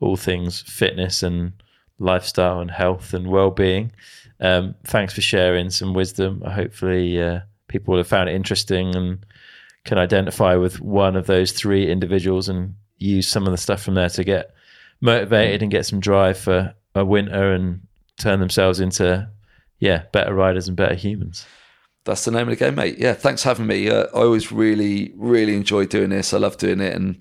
all things fitness and lifestyle and health and well-being. Um, thanks for sharing some wisdom. Hopefully, uh, people will have found it interesting and can identify with one of those three individuals and use some of the stuff from there to get motivated and get some drive for a winter and turn themselves into yeah better riders and better humans. That's the name of the game, mate. Yeah, thanks for having me. Uh, I always really, really enjoy doing this. I love doing it, and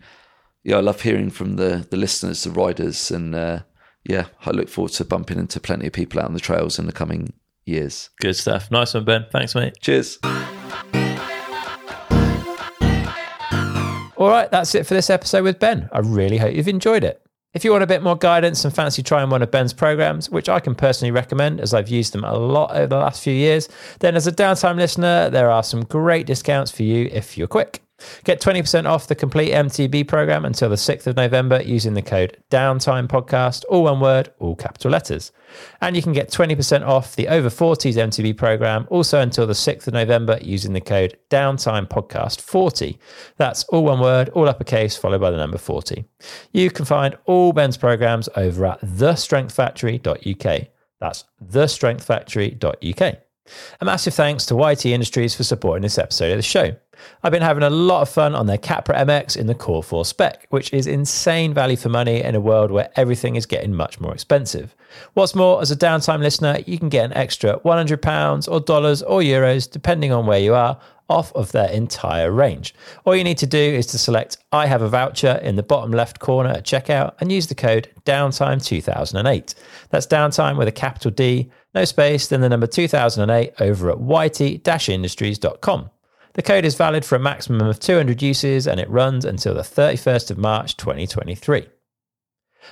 yeah, I love hearing from the the listeners, the riders, and uh, yeah, I look forward to bumping into plenty of people out on the trails in the coming years. Good stuff. Nice one, Ben. Thanks, mate. Cheers. All right, that's it for this episode with Ben. I really hope you've enjoyed it. If you want a bit more guidance and fancy trying one of Ben's programs, which I can personally recommend as I've used them a lot over the last few years, then as a downtime listener, there are some great discounts for you if you're quick. Get 20% off the complete MTB program until the 6th of November using the code Downtime Podcast, all one word, all capital letters. And you can get 20% off the Over 40s MTB program also until the 6th of November using the code Downtime Podcast 40. That's all one word, all uppercase, followed by the number 40. You can find all Ben's programs over at thestrengthfactory.uk. That's thestrengthfactory.uk. A massive thanks to YT Industries for supporting this episode of the show. I've been having a lot of fun on their Capra MX in the Core 4 spec, which is insane value for money in a world where everything is getting much more expensive. What's more, as a downtime listener, you can get an extra £100 or dollars or euros, depending on where you are, off of their entire range. All you need to do is to select I have a voucher in the bottom left corner at checkout and use the code downtime2008. That's downtime with a capital D, no space, then the number 2008 over at yt-industries.com. The code is valid for a maximum of 200 uses and it runs until the 31st of March 2023.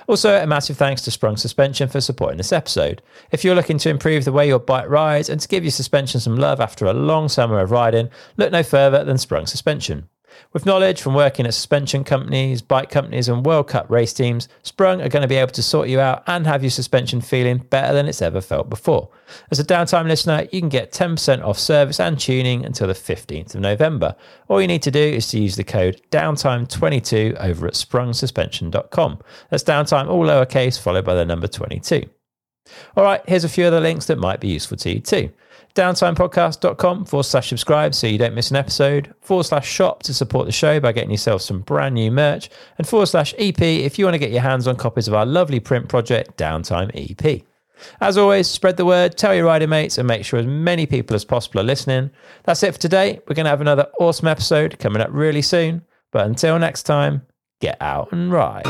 Also, a massive thanks to Sprung Suspension for supporting this episode. If you're looking to improve the way your bike rides and to give your suspension some love after a long summer of riding, look no further than Sprung Suspension. With knowledge from working at suspension companies, bike companies, and World Cup race teams, Sprung are going to be able to sort you out and have your suspension feeling better than it's ever felt before. As a downtime listener, you can get 10% off service and tuning until the 15th of November. All you need to do is to use the code downtime22 over at sprungsuspension.com. That's downtime all lowercase followed by the number 22. All right, here's a few other links that might be useful to you too. Downtimepodcast.com forward slash subscribe so you don't miss an episode, forward slash shop to support the show by getting yourself some brand new merch, and forward slash EP if you want to get your hands on copies of our lovely print project, Downtime EP. As always, spread the word, tell your riding mates, and make sure as many people as possible are listening. That's it for today. We're going to have another awesome episode coming up really soon. But until next time, get out and ride.